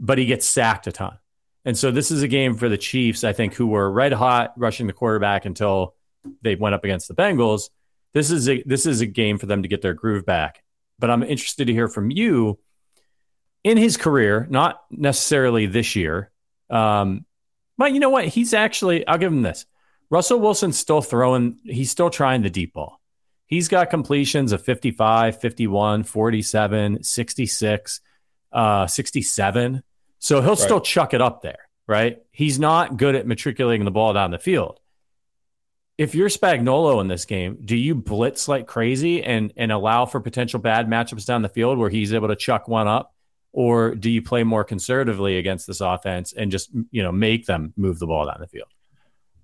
S1: But he gets sacked a ton. And so this is a game for the Chiefs, I think, who were red hot rushing the quarterback until they went up against the Bengals. This is a this is a game for them to get their groove back. But I'm interested to hear from you in his career, not necessarily this year. Um, but you know what? He's actually, I'll give him this. Russell Wilson's still throwing, he's still trying the deep ball. He's got completions of 55, 51, 47, 66, uh, 67. So he'll right. still chuck it up there, right? He's not good at matriculating the ball down the field. If you're Spagnuolo in this game, do you blitz like crazy and and allow for potential bad matchups down the field where he's able to chuck one up? Or do you play more conservatively against this offense and just you know make them move the ball down the field?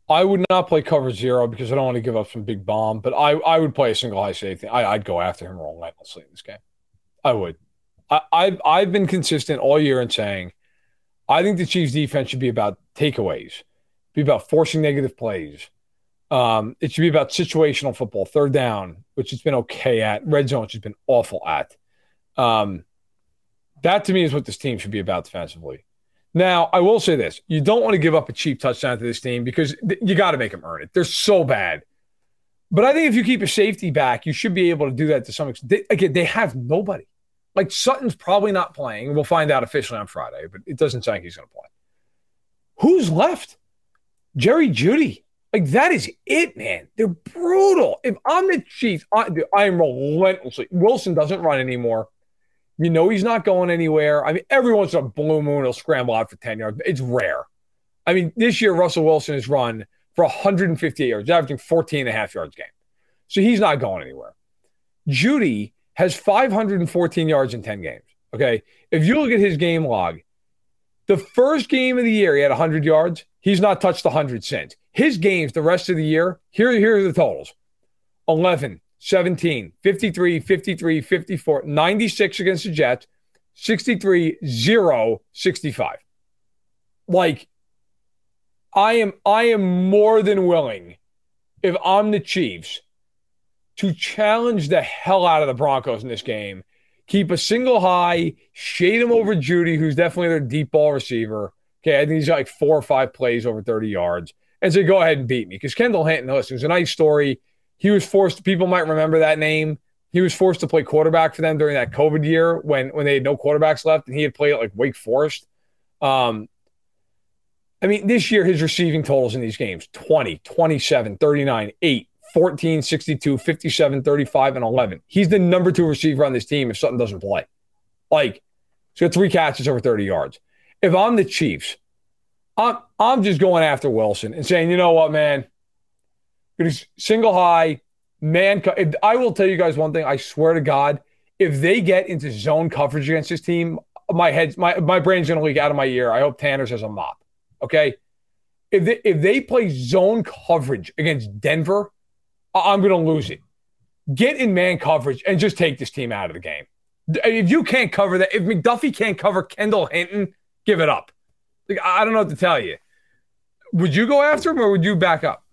S2: I would not play cover zero because I don't want to give up some big bomb, but I, I would play a single high safety. I, would go after him relentlessly in this game. I would. I, I've, I've been consistent all year in saying I think the Chiefs defense should be about takeaways, be about forcing negative plays. Um, it should be about situational football, third down, which it's been okay at, red zone, which has been awful at. Um, that to me is what this team should be about defensively. Now, I will say this: you don't want to give up a cheap touchdown to this team because th- you got to make them earn it. They're so bad. But I think if you keep a safety back, you should be able to do that to some extent. They, again, they have nobody. Like Sutton's probably not playing. We'll find out officially on Friday, but it doesn't sound like he's going to play. Who's left? Jerry Jeudy. Like that is it, man. They're brutal. If I'm the Chiefs, I, I am relentlessly. Wilson doesn't run anymore. You know he's not going anywhere. I mean, every once in a blue moon he'll scramble out for 10 yards. It's rare. I mean, this year Russell Wilson has run for 158 yards, averaging 14 and a half yards a game. So he's not going anywhere. Jeudy has 514 yards in 10 games. Okay. If you look at his game log, the first game of the year, he had 100 yards. He's not touched 100 since. His games the rest of the year, here, here are the totals 11, 17, 53, 53, 54, 96 against the Jets, 63, 0, 65. Like, I am I am more than willing, if I'm the Chiefs, to challenge the hell out of the Broncos in this game. Keep a single high, shade him over Jeudy, who's definitely their deep ball receiver. Okay, I think he's got like four or five plays over 30 yards. And say, go ahead and beat me. Because Kendall Hinton, listen, it was a nice story he was forced. People might remember that name. He was forced to play quarterback for them during that COVID year when when they had no quarterbacks left, and he had played at like Wake Forest. Um, I mean, this year his receiving totals in these games 20, 27, 39, 8, 14, 62, 57, 35, and 11. He's the number two receiver on this team if something doesn't play. Like, he's got three catches over 30 yards. If I'm the Chiefs, I'm, I'm just going after Wilson and saying, you know what, man? single high, man, if, I will tell you guys one thing. I swear to God, if they get into zone coverage against this team, my head, my my brain's gonna leak out of my ear. I hope Tanner's has a mop. Okay, if they, if they play zone coverage against Denver, I'm gonna lose it. Get in man coverage and just take this team out of the game. If you can't cover that, if McDuffie can't cover Kendall Hinton, give it up. Like, I don't know what to tell you. Would you go after him or would you back up?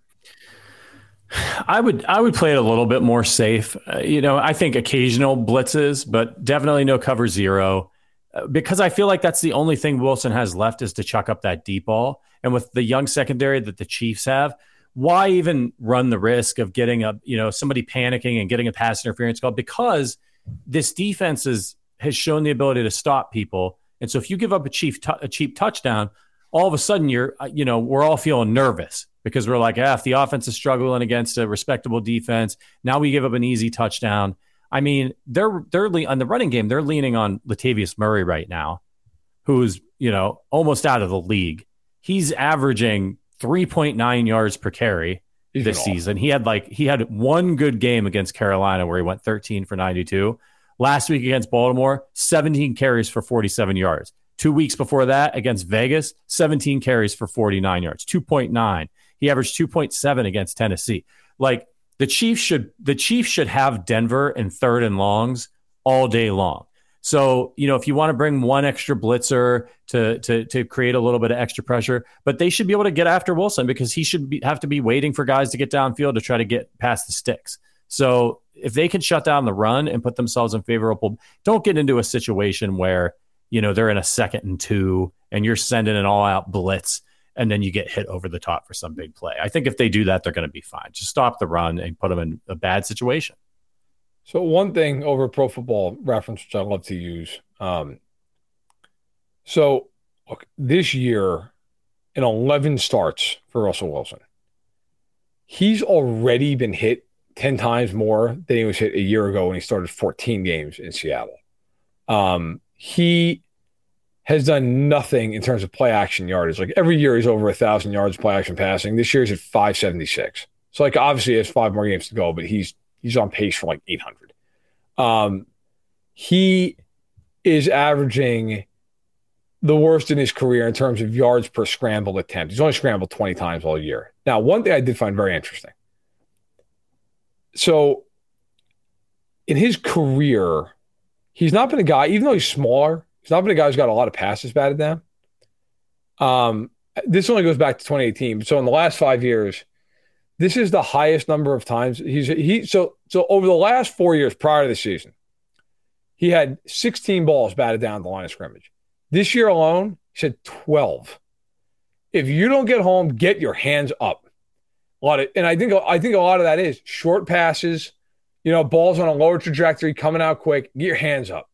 S1: I would I would play it a little bit more safe. Uh, you know, I think occasional blitzes, but definitely no cover zero uh, because I feel like that's the only thing Wilson has left is to chuck up that deep ball. And with the young secondary that the Chiefs have, why even run the risk of getting a you know somebody panicking and getting a pass interference call because this defense is has shown the ability to stop people. And so if you give up a cheap t- a cheap touchdown, all of a sudden you're uh, you know we're all feeling nervous because we're like, ah, if the offense is struggling against a respectable defense, now we give up an easy touchdown. I mean, they're they're le- on the running game. They're leaning on Latavius Murray right now, who's you know almost out of the league. He's averaging 3.9 yards per carry He's this season. He had like he had one good game against Carolina where he went 13 for 92. Last week against Baltimore, 17 carries for 47 yards. Two weeks before that against Vegas, 17 carries for 49 yards, 2.9. He averaged 2.7 against Tennessee. Like the Chiefs should the Chiefs should have Denver in third and longs all day long. So, you know, if you want to bring one extra blitzer to to to create a little bit of extra pressure, but they should be able to get after Wilson because he should be, have to be waiting for guys to get downfield to try to get past the sticks. So, if they can shut down the run and put themselves in favorable, don't get into a situation where, you know, they're in a second and two and you're sending an all-out blitz and then you get hit over the top for some big play. I think if they do that, they're going to be fine. Just stop the run and put them in a bad situation.
S2: So one thing over Pro Football Reference, which I love to use. Um, so look, this year, in 11 starts for Russell Wilson, he's already been hit 10 times more than he was hit a year ago when he started 14 games in Seattle. Um, he has done nothing in terms of play action yardage. Like every year, he's over a thousand yards play action passing. This year, he's at 576. So, like, obviously, he has five more games to go, but he's he's on pace for like 800. Um, he is averaging the worst in his career in terms of yards per scramble attempt. He's only scrambled 20 times all year. Now, one thing I did find very interesting. So, in his career, he's not been a guy, even though he's smaller, he's not been a guy who's got a lot of passes batted down. Um, this only goes back to 2018. So, in the last five years, this is the highest number of times he's he so so over the last four years prior to the season, he had 16 balls batted down the line of scrimmage. This year alone, he said 12. If you don't get home, get your hands up. A lot of, and I think I think a lot of that is short passes, you know, balls on a lower trajectory coming out quick. Get your hands up.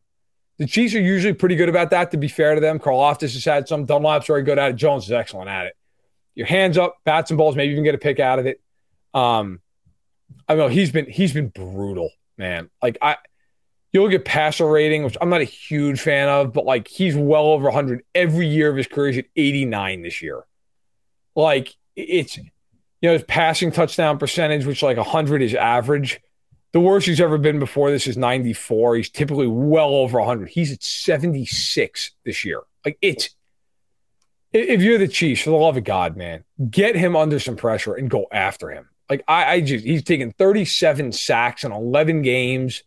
S2: The Chiefs are usually pretty good about that. To be fair to them, carl Karlaftis has had some. Dunlap's very good at it. Jones is excellent at it. Your hands up, bats and balls. Maybe even get a pick out of it. Um, I know he's been he's been brutal, man. Like I, you look at passer rating, which I'm not a huge fan of, but like he's well over 100 every year of his career. He's at 89 this year. Like it's you know his passing touchdown percentage, which like 100 is average. The worst he's ever been before this is 94. He's typically well over 100. He's at 76 this year. Like it's if you're the Chiefs, for the love of God, man, get him under some pressure and go after him. Like I, I just he's taken 37 sacks in 11 games.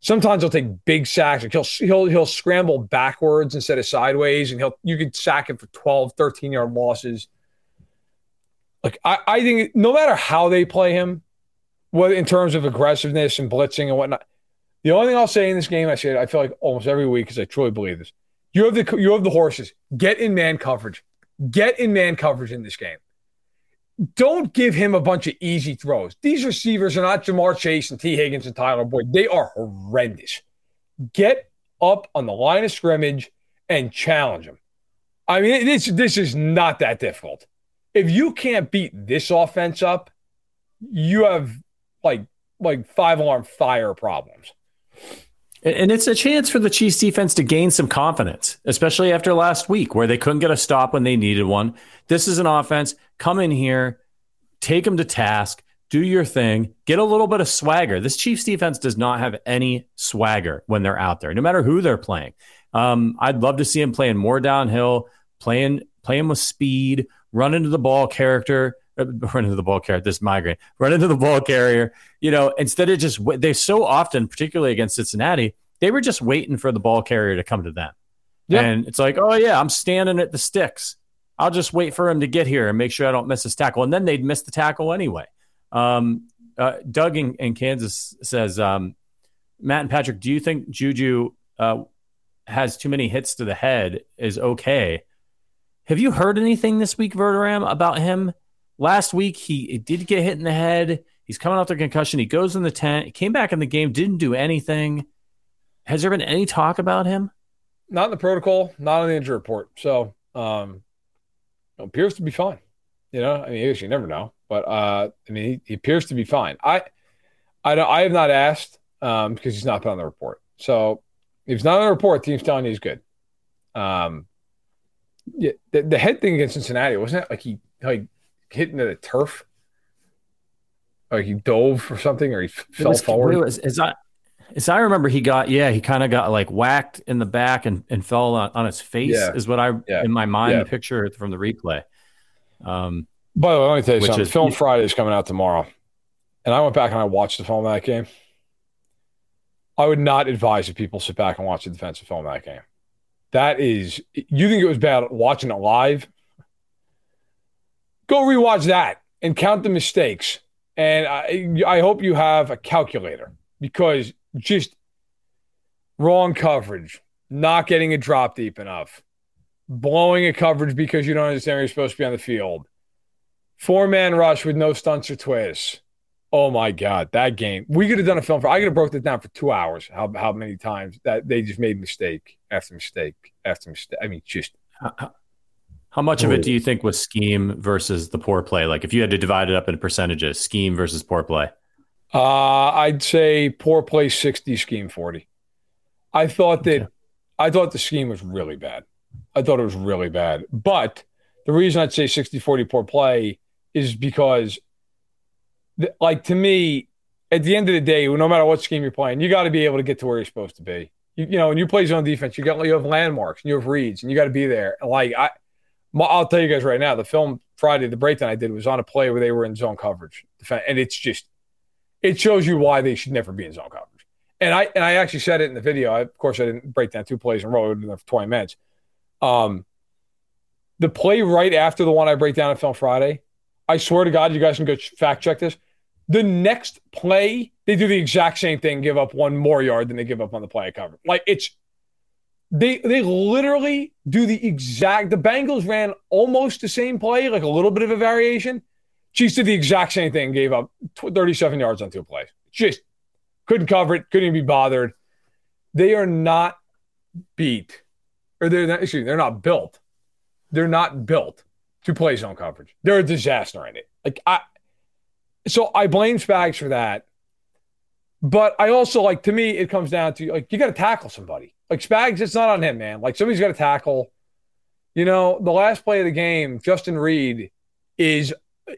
S2: Sometimes he'll take big sacks. Like he'll he'll he'll scramble backwards instead of sideways, and he'll you could sack him for 12, 13 yard losses. Like I, I think no matter how they play him, what in terms of aggressiveness and blitzing and whatnot, the only thing I'll say in this game, I say I feel like almost every week because I truly believe this. You have the you have the horses. Get in man coverage. Get in man coverage in this game don't give him a bunch of easy throws. These receivers are not Ja'Marr Chase and Tee Higgins and Tyler Boyd. They are horrendous. Get up on the line of scrimmage and challenge them. I mean, this this is not that difficult. If you can't beat this offense up, you have like like five alarm fire problems.
S1: And it's a chance for the Chiefs defense to gain some confidence, especially after last week where they couldn't get a stop when they needed one. This is an offense. Come in here, take them to task, do your thing, get a little bit of swagger. This Chiefs defense does not have any swagger when they're out there, no matter who they're playing. Um, I'd love to see him playing more downhill, playing playing with speed, run into the ball character, run into the ball carrier. This migraine, run into the ball carrier. You know, instead of just they so often, particularly against Cincinnati, they were just waiting for the ball carrier to come to them. Yeah. And it's like, oh yeah, I'm standing at the sticks. I'll just wait for him to get here and make sure I don't miss his tackle. And then they'd miss the tackle anyway. Um, uh, Doug in, in, Kansas says, um, Matt and Patrick, do you think Juju uh, has too many hits to the head is okay? Have you heard anything this week, Verderame, about him? Last week, he did get hit in the head. He's coming off the concussion. He goes in the tent, came back in the game, didn't do anything. Has there been any talk about him?
S2: Not in the protocol, not in the injury report. So, um, appears to be fine. You know, I mean, you never know, but uh, I mean, he, he appears to be fine. I, I don't, I have not asked um, because he's not put on the report. So, if he's not on the report, team's telling you he's good. Um, yeah, the, the head thing against Cincinnati wasn't it like he like hit into the turf, like he dove or something, or he fell was, forward.
S1: Was, as I as I remember, he got yeah, he kind of got like whacked in the back and, and fell on, on his face. Yeah. Is what I yeah. in my mind yeah. the picture from the replay.
S2: Um, by the way, let me tell you something. Is, film Friday is coming out tomorrow, and I went back and I watched the film of that game. I would not advise that people sit back and watch the defensive film of that game. That is, you think it was bad watching it live? Go rewatch that and count the mistakes. And I, I hope you have a calculator because just wrong coverage, not getting it drop deep enough, blowing a coverage because you don't understand where you're supposed to be on the field, four man rush with no stunts or twists. Oh my God, that game. We could have done a film for I could have broke this down for two hours. How how many times that they just made mistake after mistake after mistake. I mean, just
S1: how, how much of it do you think was scheme versus the poor play? Like if you had to divide it up in percentages, scheme versus poor play.
S2: Uh, I'd say poor play 60, scheme 40. I thought that okay. I thought the scheme was really bad. I thought it was really bad. But the reason I'd say 60 40 poor play is because like to me, at the end of the day, no matter what scheme you're playing, you got to be able to get to where you're supposed to be. You, you know, when you play zone defense, you got you have landmarks and you have reads, and you got to be there. Like I, I'll tell you guys right now, the film Friday, the breakdown I did was on a play where they were in zone coverage, and it's just it shows you why they should never be in zone coverage. And I and I actually said it in the video. I, of course, I didn't break down two plays in a row. It would for 20 minutes. Um, the play right after the one I break down on Film Friday, I swear to God, you guys can go fact check this. The next play, they do the exact same thing, give up one more yard than they give up on the play I covered. Like it's they they literally do the exact the Bengals ran almost the same play, like a little bit of a variation. Chiefs did the exact same thing, gave up 37 yards on two plays. Just couldn't cover it, couldn't even be bothered. They are not beat, or they're not, excuse me, they're not built. They're not built to play zone coverage. They're a disaster in it. Like I so I blame Spags for that. But I also like to me, it comes down to like you got to tackle somebody. Like Spags, it's not on him, man. Like somebody's got to tackle. You know, the last play of the game, Justin Reid is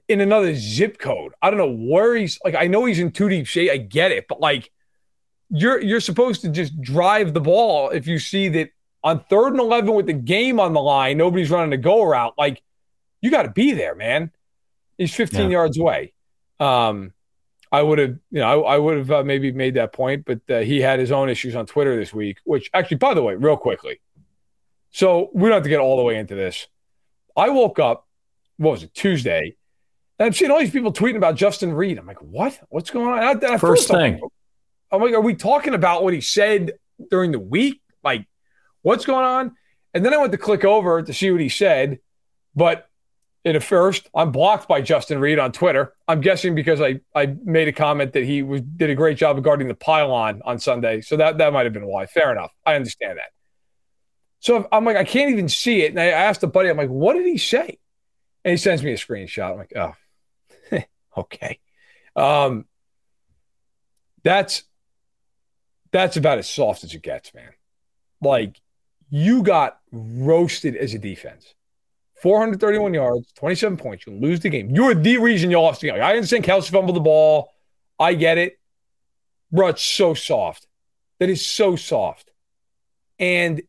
S2: in another zip code. I don't know where he's like. I know he's in too deep shape. I get it, but like you're you're supposed to just drive the ball if you see that on third and eleven with the game on the line, nobody's running a go route. Like you got to be there, man. He's 15 yeah. yards away. Um, I would have, you know, I, I would have uh, maybe made that point, but uh, he had his own issues on Twitter this week. Which actually, by the way, real quickly, so we don't have to get all the way into this. I woke up, what was it, Tuesday, and I'm seeing all these people tweeting about Justin Reid. I'm like, what? What's going on? I, I
S1: first thing,
S2: I'm like, are we talking about what he said during the week? Like, what's going on? And then I went to click over to see what he said, but in a first. I'm blocked by Justin Reid on Twitter. I'm guessing because I, I made a comment that he was, did a great job of guarding the pylon on Sunday. So that, that might have been why. Fair enough. I understand that. So I'm like, I can't even see it. And I asked the buddy, I'm like, what did he say? And he sends me a screenshot. I'm like, oh, okay. Um, that's that's about as soft as it gets, man. Like you got roasted as a defense 431 yards, 27 points. You lose the game. You're the reason you lost the game. I understand Kelce fumbled the ball. I get it. Bro, it's so soft. That is so soft. And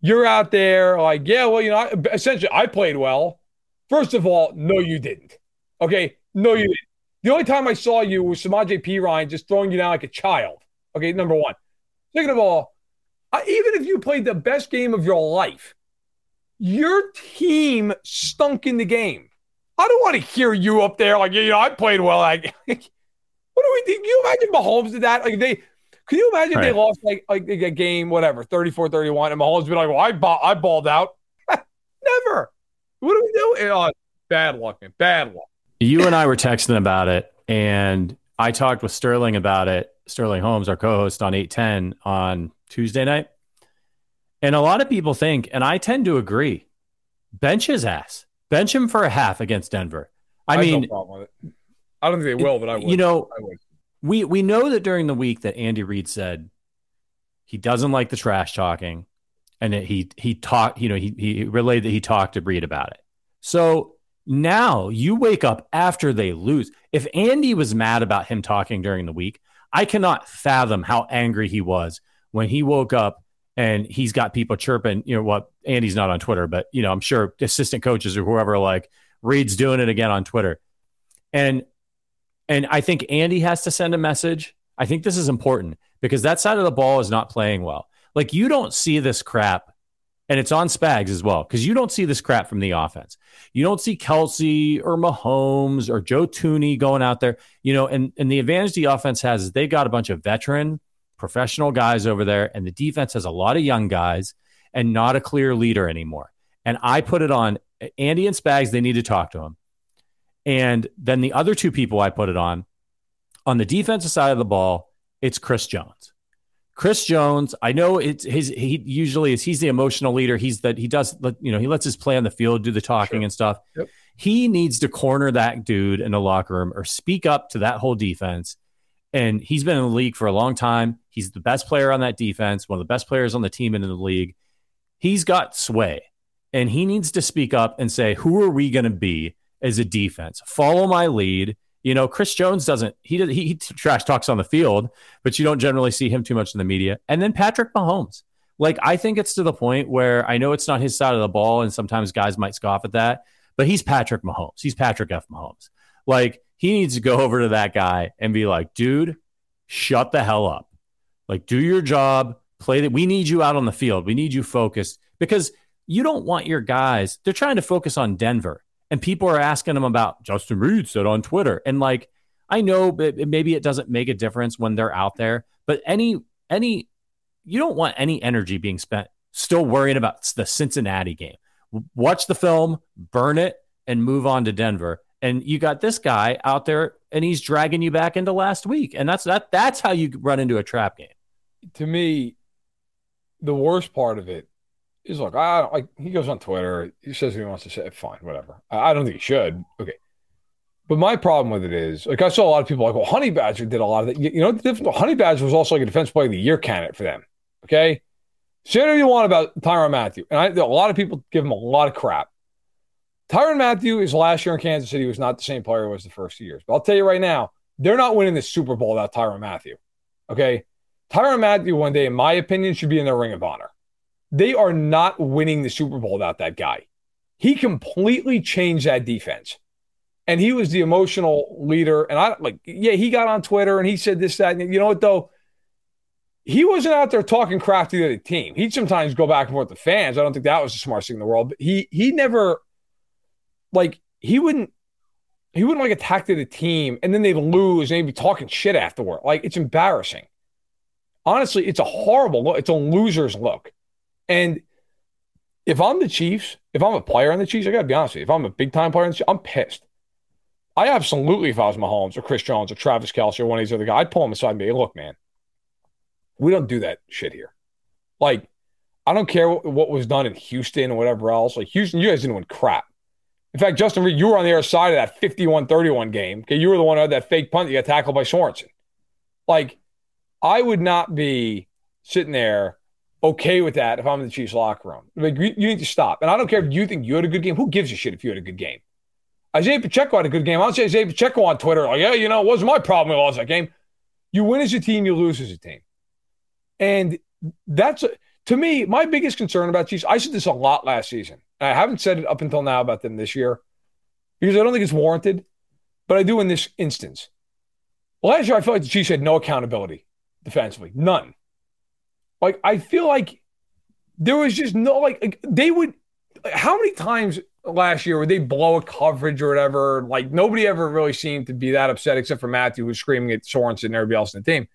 S2: you're out there like, yeah, well, you know, essentially, I played well. First of all, no, you didn't. Okay, no, you didn't. The only time I saw you was Samaj P. Ryan just throwing you down like a child. Okay, number one. Second of all, I, even if you played the best game of your life, your team stunk in the game. I don't want to hear you up there like, you know, I played well. Like, what do we think? Can you imagine Mahomes did that? Like, they, can you imagine right. they lost like, like a game, whatever, 34 31, and Mahomes be like, well, I, ba- I balled out? Never. What do we do? Oh, bad luck, man. Bad luck.
S1: You and I were texting about it, and I talked with Sterling about it. Sterling Holmes, our co-host on 810 on Tuesday night. And a lot of people think, and I tend to agree, bench his ass. Bench him for a half against Denver. I, I mean,
S2: no I don't think they will, but I would.
S1: You know,
S2: would.
S1: we we know that during the week that Andy Reid said he doesn't like the trash talking, and that he he talked. You know, he he relayed that he talked to Reid about it. So now you wake up after they lose. If Andy was mad about him talking during the week, I cannot fathom how angry he was when he woke up and he's got people chirping, you know what, Andy's not on Twitter, but you know, I'm sure assistant coaches or whoever like Reid's doing it again on Twitter. And and I think Andy has to send a message. I think this is important because that side of the ball is not playing well. Like you don't see this crap, and it's on Spags as well, because you don't see this crap from the offense. You don't see Kelce or Mahomes or Joe Toney going out there, you know, and, and the advantage the offense has is they've got a bunch of veteran professional guys over there, and the defense has a lot of young guys and not a clear leader anymore. And I put it on Andy and Spags, they need to talk to him. And then the other two people I put it on, on the defensive side of the ball, it's Chris Jones. Chris Jones, I know it's his. He usually is. He's the emotional leader. He's that he does. You know, he lets his play on the field do the talking sure. and stuff. Yep. He needs to corner that dude in the locker room or speak up to that whole defense and he's been in the league for a long time. He's the best player on that defense, one of the best players on the team in the league. He's got sway, and he needs to speak up and say, "Who are we going to be as a defense? Follow my lead." You know, Chris Jones doesn't. He he, he trash talks on the field, but you don't generally see him too much in the media. And then Patrick Mahomes. Like I think it's to the point where I know it's not his side of the ball, and sometimes guys might scoff at that, but he's Patrick Mahomes. He's Patrick F. Mahomes. Like he needs to go over to that guy and be like, dude, shut the hell up. Like, do your job, play that. We need you out on the field. We need you focused because you don't want your guys, they're trying to focus on Denver. And people are asking them about Justin Reid said on Twitter. And like, I know maybe it doesn't make a difference when they're out there, but any, any, you don't want any energy being spent still worrying about the Cincinnati game. Watch the film, burn it, and move on to Denver and you got this guy out there and he's dragging you back into last week. And that's that that's how you run into a trap game.
S2: To me the worst part of it is like I like he goes on Twitter he says he wants to say fine whatever. I, I don't think he should. Okay. But my problem with it is like I saw a lot of people like well Honey Badger did a lot of that. You know the difference Honey Badger was also like a defense player of the year candidate for them. Okay. Say whatever you want about Tyrann Mathieu and I, a lot of people give him a lot of crap Tyrann Mathieu is last year in Kansas City was not the same player was the first two years. But I'll tell you right now, they're not winning the Super Bowl without Tyrann Mathieu. Okay. Tyrann Mathieu, one day, in my opinion, should be in the Ring of Honor. They are not winning the Super Bowl without that guy. He completely changed that defense. And he was the emotional leader. And I like, yeah, he got on Twitter and he said this, that. And you know what, though? He wasn't out there talking crap to the team. He'd sometimes go back and forth with the fans. I don't think that was the smartest thing in the world. But he he never like he wouldn't he wouldn't like attack to the team and then they'd lose and they'd be talking shit afterward. Like it's embarrassing. Honestly, it's a horrible look. It's a loser's look. And if I'm the Chiefs, if I'm a player on the Chiefs, I gotta be honest with you. If I'm a big time player on the Chiefs, I'm pissed. I absolutely, if I was Mahomes or Chris Jones or Travis Kelce or one of these other guys, I'd pull him aside and be, hey, look, man, we don't do that shit here. Like, I don't care what, what was done in Houston or whatever else. Like Houston, you guys didn't win crap. In fact, Justin Reid, you were on the other side of that 51 31 game. Okay. You were the one who had that fake punt. You got tackled by Sorensen. Like, I would not be sitting there okay with that if I'm in the Chiefs locker room. Like, you, you need to stop. And I don't care if you think you had a good game. Who gives a shit if you had a good game? Isaiah Pacheco had a good game. I'll say Isaiah Pacheco on Twitter, like, yeah, you know, it wasn't my problem. We lost that game. You win as a team, you lose as a team. And that's, to me, my biggest concern about Chiefs. I said this a lot last season. I haven't said it up until now about them this year because I don't think it's warranted, but I do in this instance. Last year, I felt like the Chiefs had no accountability defensively, none. Like, I feel like there was just no, like, they would, how many times last year would they blow a coverage or whatever? Like, nobody ever really seemed to be that upset except for Mathieu, who was screaming at Sorensen and everybody else in the team.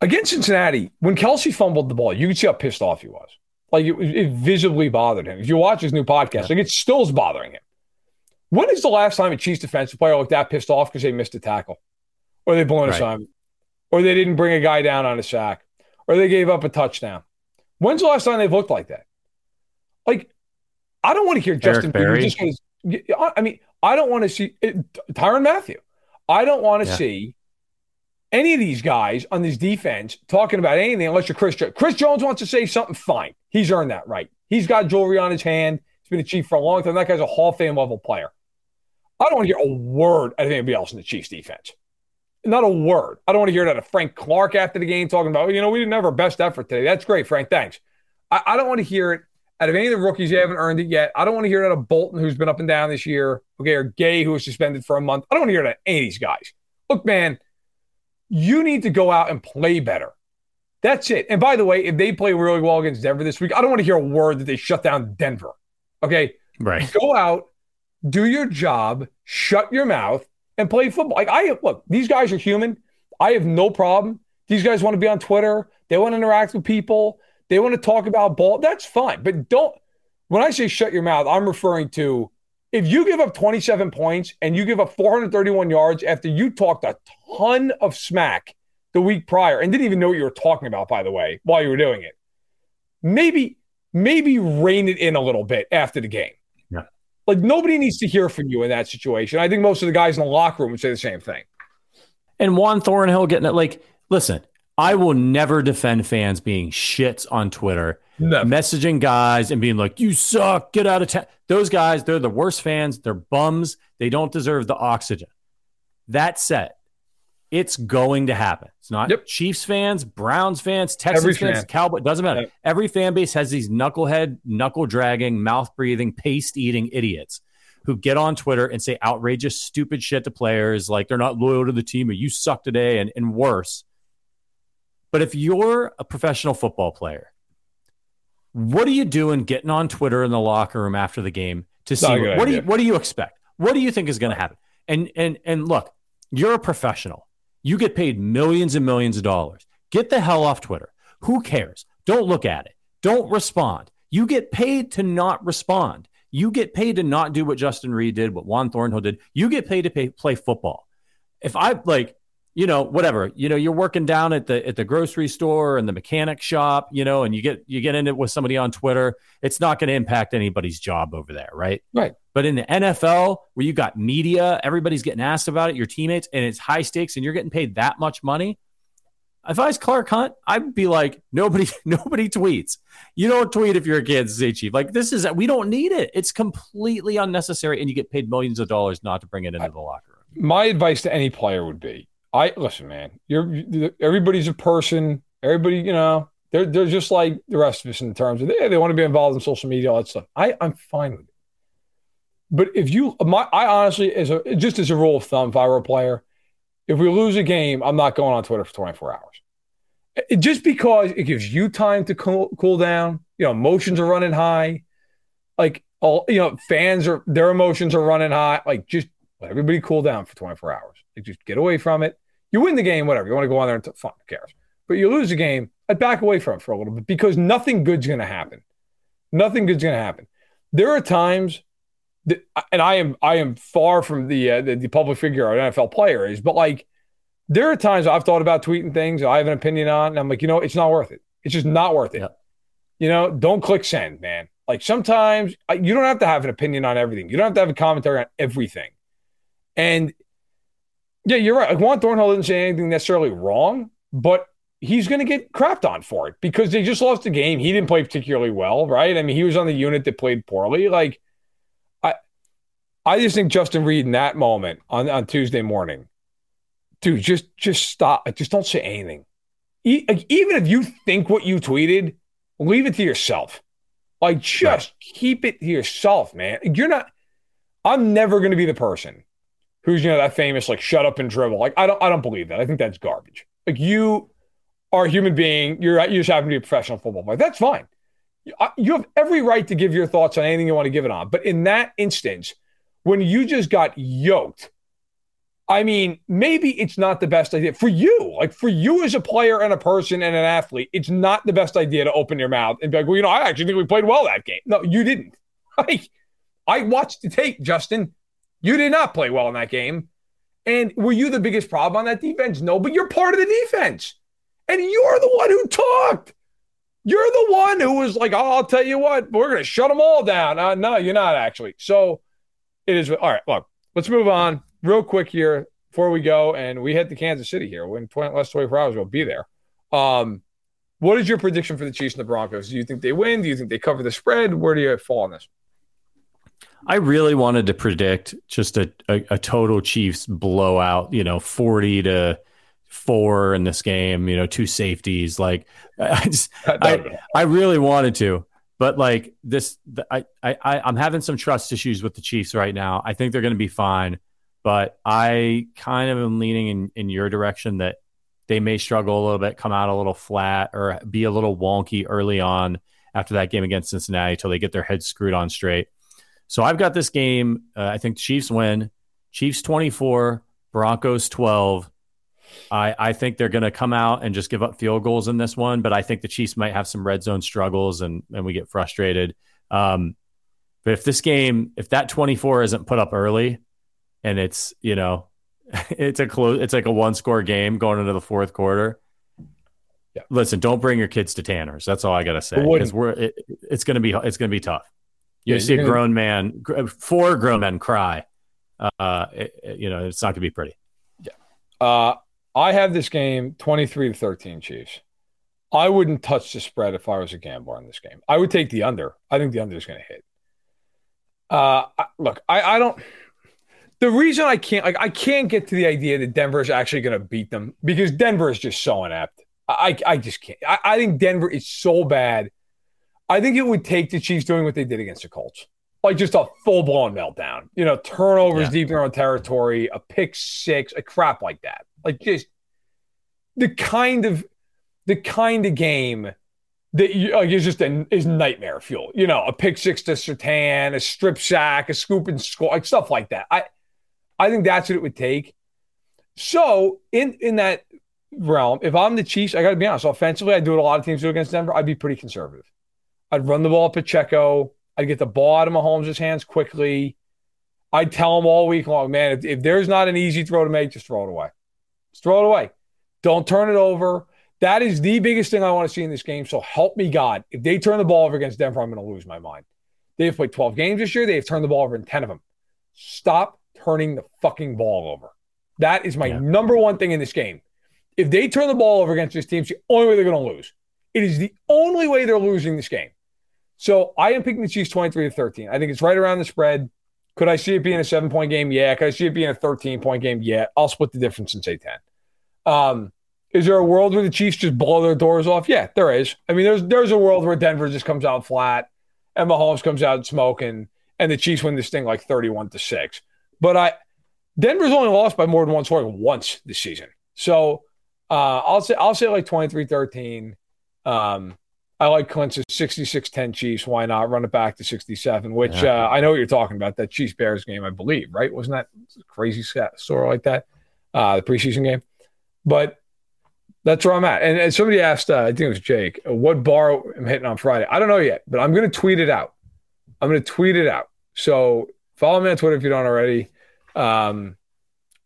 S2: Against Cincinnati, when Kelce fumbled the ball, you could see how pissed off he was. Like, it, it visibly bothered him. If you watch his new podcast, yeah. like, it still is bothering him. When is the last time a Chiefs defensive player looked that pissed off because they missed a tackle? Or they blew an right. assignment? Or they didn't bring a guy down on a sack? Or they gave up a touchdown? When's the last time they've looked like that? Like, I don't want to hear Justin Berry. Just I mean, I don't want to see it, Tyrann Mathieu. I don't want to yeah. see any of these guys on this defense talking about anything unless you're Chris Jones. Chris Jones wants to say something, fine. He's earned that right. He's got jewelry on his hand. He's been a Chief for a long time. That guy's a Hall of Fame level player. I don't want to hear a word out of anybody else in the Chiefs defense. Not a word. I don't want to hear that of Frank Clark after the game talking about, oh, you know, we didn't have our best effort today. That's great, Frank. Thanks. I, I don't want to hear it out of any of the rookies who haven't earned it yet. I don't want to hear it out of Bolton, who's been up and down this year. Okay, or Gay, who was suspended for a month. I don't want to hear of any of these guys. Look, man, you need to go out and play better. That's it. And by the way, if they play really well against Denver this week, I don't want to hear a word that they shut down Denver. Okay.
S1: Right.
S2: Go out, do your job, shut your mouth, and play football. Like I look, these guys are human. I have no problem. These guys want to be on Twitter. They want to interact with people. They want to talk about ball. That's fine. But don't when I say shut your mouth, I'm referring to if you give up 27 points and you give up 431 yards after you talked a ton of smack the week prior and didn't even know what you were talking about, by the way, while you were doing it, maybe, maybe rein it in a little bit after the game.
S1: Yeah.
S2: Like nobody needs to hear from you in that situation. I think most of the guys in the locker room would say the same thing.
S1: And Juan Thornhill getting it like, listen, I will never defend fans being shits on Twitter, never. messaging guys and being like, you suck, get out of town. Those guys, they're the worst fans. They're bums. They don't deserve the oxygen. That said, it's going to happen. It's not yep. Chiefs fans, Browns fans, Texans Every fans, fan. Cowboy. Doesn't matter. Yep. Every fan base has these knucklehead, knuckle dragging, mouth breathing, paste eating idiots who get on Twitter and say outrageous, stupid shit to players like they're not loyal to the team or you suck today and, and worse. But if you're a professional football player, what are you doing getting on Twitter in the locker room after the game to see what, what do you what do you expect? What do you think is going to happen? And and and look, you're a professional. You get paid millions and millions of dollars. Get the hell off Twitter. Who cares? Don't look at it. Don't respond. You get paid to not respond. You get paid to not do what Justin Reid did, what Juan Thornhill did. You get paid to pay, play football. If I like, you know, whatever, you know, you're working down at the at the grocery store and the mechanic shop, you know, and you get you get in it with somebody on Twitter, it's not going to impact anybody's job over there, right?
S2: Right.
S1: But in the NFL, where you got media, everybody's getting asked about it, your teammates, and it's high stakes, and you're getting paid that much money. If I was Clark Hunt, I'd be like, nobody, nobody tweets. You don't tweet if you're a Kansas City Chief. Like this is we don't need it. It's completely unnecessary, and you get paid millions of dollars not to bring it into the locker room.
S2: My advice to any player would be I listen, man. You're everybody's a person. Everybody, you know, they're they're just like the rest of us in terms of they, they want to be involved in social media, all that stuff. I I'm fine with it. But if you, my, I honestly, as a just as a rule of thumb, if I were a player, if we lose a game, I'm not going on Twitter for 24 hours. It, just because it gives you time to cool, cool down. You know, emotions are running high. Like all, you know, fans are their emotions are running high. Like just let everybody cool down for 24 hours. Like just get away from it. You win the game, whatever. You want to go on there and t- fine, who cares? But you lose the game, I'd back away from it for a little bit because nothing good's going to happen. Nothing good's going to happen. There are times that, and I am I am far from the, uh, the, the public figure or an NFL player is, but like there are times I've thought about tweeting things I have an opinion on, and I'm like, you know, it's not worth it. It's just not worth it. Yep. You know, don't click send, man. Like sometimes you don't have to have an opinion on everything. You don't have to have a commentary on everything. And yeah, you're right. Like Juan Thornhill didn't say anything necessarily wrong, but he's going to get crapped on for it because they just lost the game. He didn't play particularly well, right? I mean, he was on the unit that played poorly. Like, I, I just think Justin Reid in that moment on, on Tuesday morning, dude, just just stop. Just don't say anything. E- even if you think what you tweeted, leave it to yourself. Like, just right. keep it to yourself, man. You're not. I'm never going to be the person who's you know that famous like shut up and dribble. Like, I don't. I don't believe that. I think that's garbage. Like you are a human being. You're you just happen to be a professional football player. That's fine. You have every right to give your thoughts on anything you want to give it on. But in that instance, when you just got yoked, I mean, maybe it's not the best idea for you. Like for you as a player and a person and an athlete, it's not the best idea to open your mouth and be like, well, you know, I actually think we played well that game. No, you didn't. Like, I watched the tape, Justin. You did not play well in that game. And were you the biggest problem on that defense? No, but you're part of the defense. And you're the one who talked. You're the one who was like, oh, I'll tell you what, we're going to shut them all down. Uh, no, you're not actually. So it is. All right, look, let's move on real quick here before we go. And we head to Kansas City here. When 20, less 24 hours, we'll be there. Um, what is your prediction for the Chiefs and the Broncos? Do you think they win? Do you think they cover the spread? Where do you fall on this?
S1: I really wanted to predict just a, a, a total Chiefs blowout, you know, 40 to four in this game, you know, two safeties. Like I just, I, I really wanted to, but like this, I, I, I'm having some trust issues with the Chiefs right now. I think they're going to be fine, but I kind of am leaning in, in your direction that they may struggle a little bit, come out a little flat or be a little wonky early on after that game against Cincinnati until they get their heads screwed on straight. So I've got this game. Uh, I think Chiefs win. Chiefs 24, Broncos 12. I, I think they're going to come out and just give up field goals in this one, but I think the Chiefs might have some red zone struggles and, and we get frustrated. Um, but if this game, if that 24 isn't put up early and it's, you know, it's a close, it's like a one score game going into the fourth quarter. Yeah. Listen, don't bring your kids to Tanner's. That's all I got to say. Because we're, it, it's going to be, it's going to be tough. You yeah, see a grown man, four grown men cry. Uh, it, you know, it's not going to be pretty.
S2: Yeah. Uh, I have this game 23 to 13 Chiefs. I wouldn't touch the spread if I was a gambler in this game. I would take the under. I think the under is going to hit. Uh, look, I, I don't. The reason I can't, like, I can't get to the idea that Denver is actually going to beat them because Denver is just so inept. I, I just can't. I, I think Denver is so bad. I think it would take the Chiefs doing what they did against the Colts, like just a full blown meltdown. You know, turnovers yeah. deep in their own territory, a pick six, a crap like that. Like just the kind of the kind of game that you, like is just a, is nightmare fuel. You know, a pick six to Surtain, a strip sack, a scoop and score, like stuff like that. I I think that's what it would take. So in in that realm, if I'm the Chiefs, I got to be honest. Offensively, I do what a lot of teams do against Denver. I'd be pretty conservative. I'd run the ball at Pacheco. I'd get the ball out of Mahomes' hands quickly. I'd tell him all week long, man, if, if there's not an easy throw to make, just throw it away. Just throw it away. Don't turn it over. That is the biggest thing I want to see in this game. So help me God. If they turn the ball over against Denver, I'm going to lose my mind. They have played 12 games this year. They have turned the ball over in 10 of them. Stop turning the fucking ball over. That is my yeah. number one thing in this game. If they turn the ball over against this team, it's the only way they're going to lose. It is the only way they're losing this game. So I am picking the Chiefs 23 to 13. I think it's right around the spread. Could I see it being a seven point game? Yeah. Could I see it being a 13 point game? Yeah. I'll split the difference and say 10. Um, is there a world where the Chiefs just blow their doors off? Yeah, there is. I mean, there's there's a world where Denver just comes out flat and Mahomes comes out smoking and the Chiefs win this thing like 31 to 6. But I Denver's only lost by more than one score once this season. So uh, I'll say I'll say like 23-13. Um, I like Clinton's 66-10 Chiefs. Why not run it back to 67? Which yeah. uh, I know what you're talking about. That Chiefs Bears game, I believe, right? Wasn't that crazy story like that? Uh, the preseason game. But that's where I'm at. And, and somebody asked, uh, I think it was Jake, what bar I'm hitting on Friday. I don't know yet, but I'm going to tweet it out. I'm going to tweet it out. So follow me on Twitter if you don't already. Um,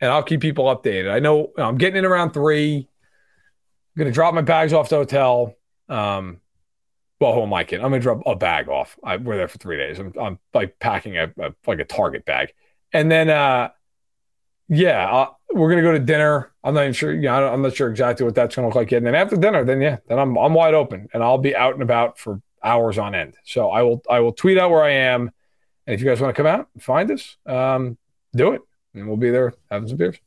S2: and I'll keep people updated. I know I'm getting in around three. I'm going to drop my bags off the hotel. Um, well, who am I kidding? I'm to drop a bag off. I, we're there for three days. I'm, I'm like packing a, a like a Target bag. And then, uh, Yeah, uh, we're gonna go to dinner. I'm not even sure. Yeah, you know, I'm not sure exactly what that's gonna look like yet. And then after dinner, then yeah, then I'm I'm wide open, and I'll be out and about for hours on end. So I will I will tweet out where I am, and if you guys want to come out and find us, um, do it, and we'll be there having some beers.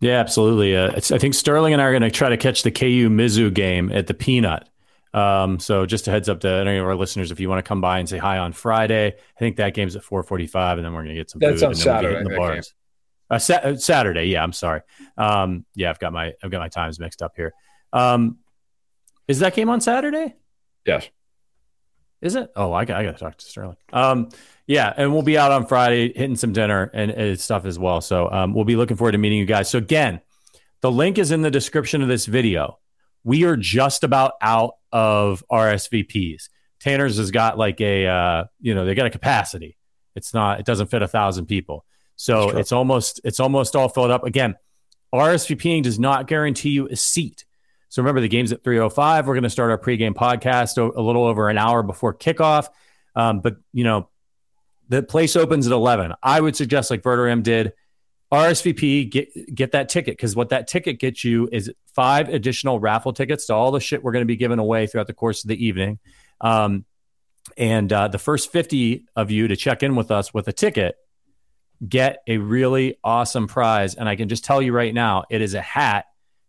S1: Yeah, absolutely. Uh, I think Sterling and I are going to try to catch the KU Mizzou game at the Peanut. Um, so just a heads up to any of our listeners, if you want to come by and say hi on Friday, I think that game's at 4:45, and then we're going to get some.
S2: That's
S1: food,
S2: on Saturday.
S1: the bars. Uh, sa- uh, Saturday, yeah. I'm sorry. Um, yeah, I've got my I've got my times mixed up here. Um, is that game on Saturday?
S2: Yes.
S1: Is it? Oh, I got I got to talk to Sterling. Um, yeah, and we'll be out on Friday hitting some dinner and, and stuff as well. So um, we'll be looking forward to meeting you guys. So again, the link is in the description of this video. We are just about out of RSVPs. Tanner's has got like a uh, you know they got a capacity. It's not it doesn't fit a thousand people. So it's almost it's almost all filled up. Again, RSVPing does not guarantee you a seat. So remember the game's at 305. We're going to start our pregame podcast a little over an hour before kickoff. Um, but you know, the place opens at 11. I would suggest like Verderame did, RSVP, get get that ticket because what that ticket gets you is five additional raffle tickets to all the shit we're going to be giving away throughout the course of the evening. Um, and uh, the first 50 of you to check in with us with a ticket get a really awesome prize. And I can just tell you right now, it is a hat,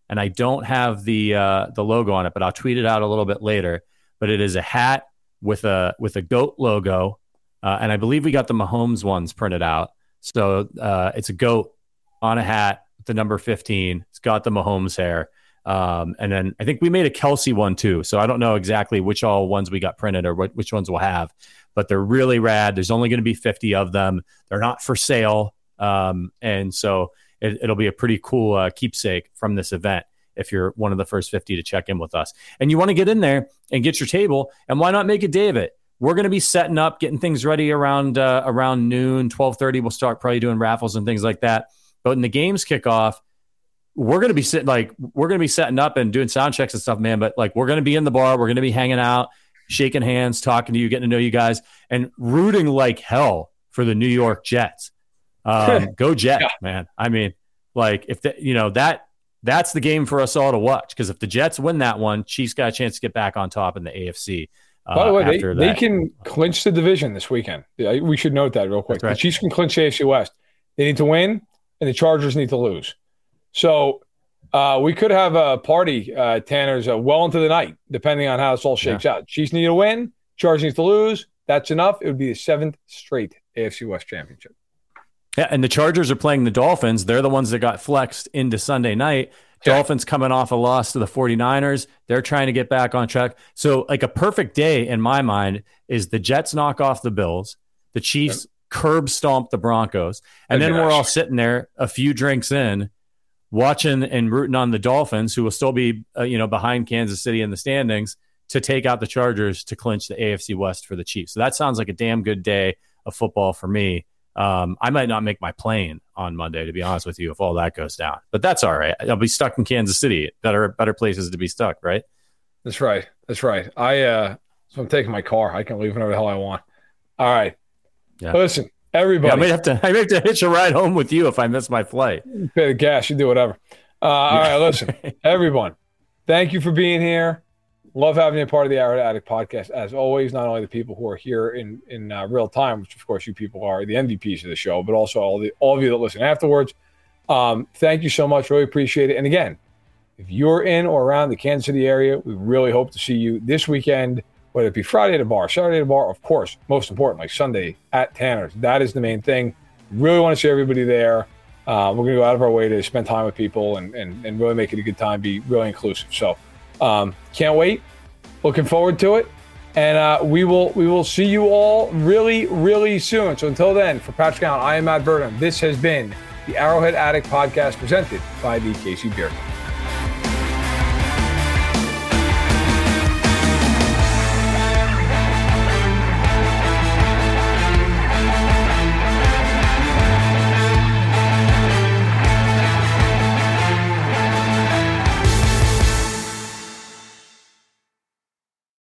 S1: and I don't have the uh, the logo on it, but I'll tweet it out a little bit later. But it is a hat with a with a goat logo, uh, and I believe we got the Mahomes ones printed out. So uh, it's a goat on a hat, the number 15. It's got the Mahomes hair. Um, and then I think we made a Kelce one too. So I don't know exactly which all ones we got printed or what, which ones we'll have, but they're really rad. There's only going to be 50 of them. They're not for sale. Um, and so it, will be a pretty cool uh, keepsake from this event if you're one of the first 50 to check in with us. And you want to get in there and get your table. And why not make a day of it? We're going to be setting up, getting things ready around uh, around noon, twelve thirty. We'll start probably doing raffles and things like that. But when the games kick off, we're going to be sitting like we're going to be setting up and doing sound checks and stuff, man. But like we're going to be in the bar, we're going to be hanging out, shaking hands, talking to you, getting to know you guys, and rooting like hell for the New York Jets. Um, go Jets, yeah. man! I mean, like if the, you know that that's the game for us all to watch because if the Jets win that one, Chiefs got a chance to get back on top in the AFC.
S2: By the uh, way, they, they can clinch the division this weekend. We should note that real quick. Right. The Chiefs can clinch AFC West. They need to win, and the Chargers need to lose. So uh, we could have a party, uh, Tanner's, uh, well into the night, depending on how this all shakes yeah. out. Chiefs need to win. Chargers need to lose. That's enough. It would be the seventh straight AFC West championship.
S1: Yeah, and the Chargers are playing the Dolphins. They're the ones that got flexed into Sunday night. Dolphins coming off a loss to the 49ers. They're trying to get back on track. So, like a perfect day in my mind is the Jets knock off the Bills, the Chiefs yep. curb stomp the Broncos, and oh, then gosh. we're all sitting there a few drinks in watching and rooting on the Dolphins, who will still be, uh, you know, behind Kansas City in the standings to take out the Chargers to clinch the AFC West for the Chiefs. So that sounds like a damn good day of football for me. Um, I might not make my plane on Monday, to be honest with you, if all that goes down. But that's all right. I'll be stuck in Kansas City. Better better places to be stuck, right?
S2: That's right. That's right. I uh so I'm taking my car. I can leave whenever the hell I want. All right. Yeah. Listen, everybody. Yeah, I
S1: may have to I may have to hitch a ride home with you if I miss my flight.
S2: Pay the gas, you do whatever. Uh, all right, listen, everyone. Thank you for being here. Love having you part of the Arrowhead Addict podcast. As always, not only the people who are here in in uh, real time, which of course you people are the MVPs of the show, but also all the all of you that listen afterwards. Um, thank you so much. Really appreciate it. And again, if you're in or around the Kansas City area, we really hope to see you this weekend, whether it be Friday at a bar, Saturday at a bar, of course, most importantly, Sunday at Tanner's. That is the main thing. Really want to see everybody there. Uh, we're going to go out of our way to spend time with people and, and, and really make it a good time, be really inclusive. So, um, can't wait. Looking forward to it. And uh, we will we will see you all really, really soon. So until then, for Patrick Allen, I am Matt Verderame. This has been the Arrowhead Addict podcast presented by the KC Beer.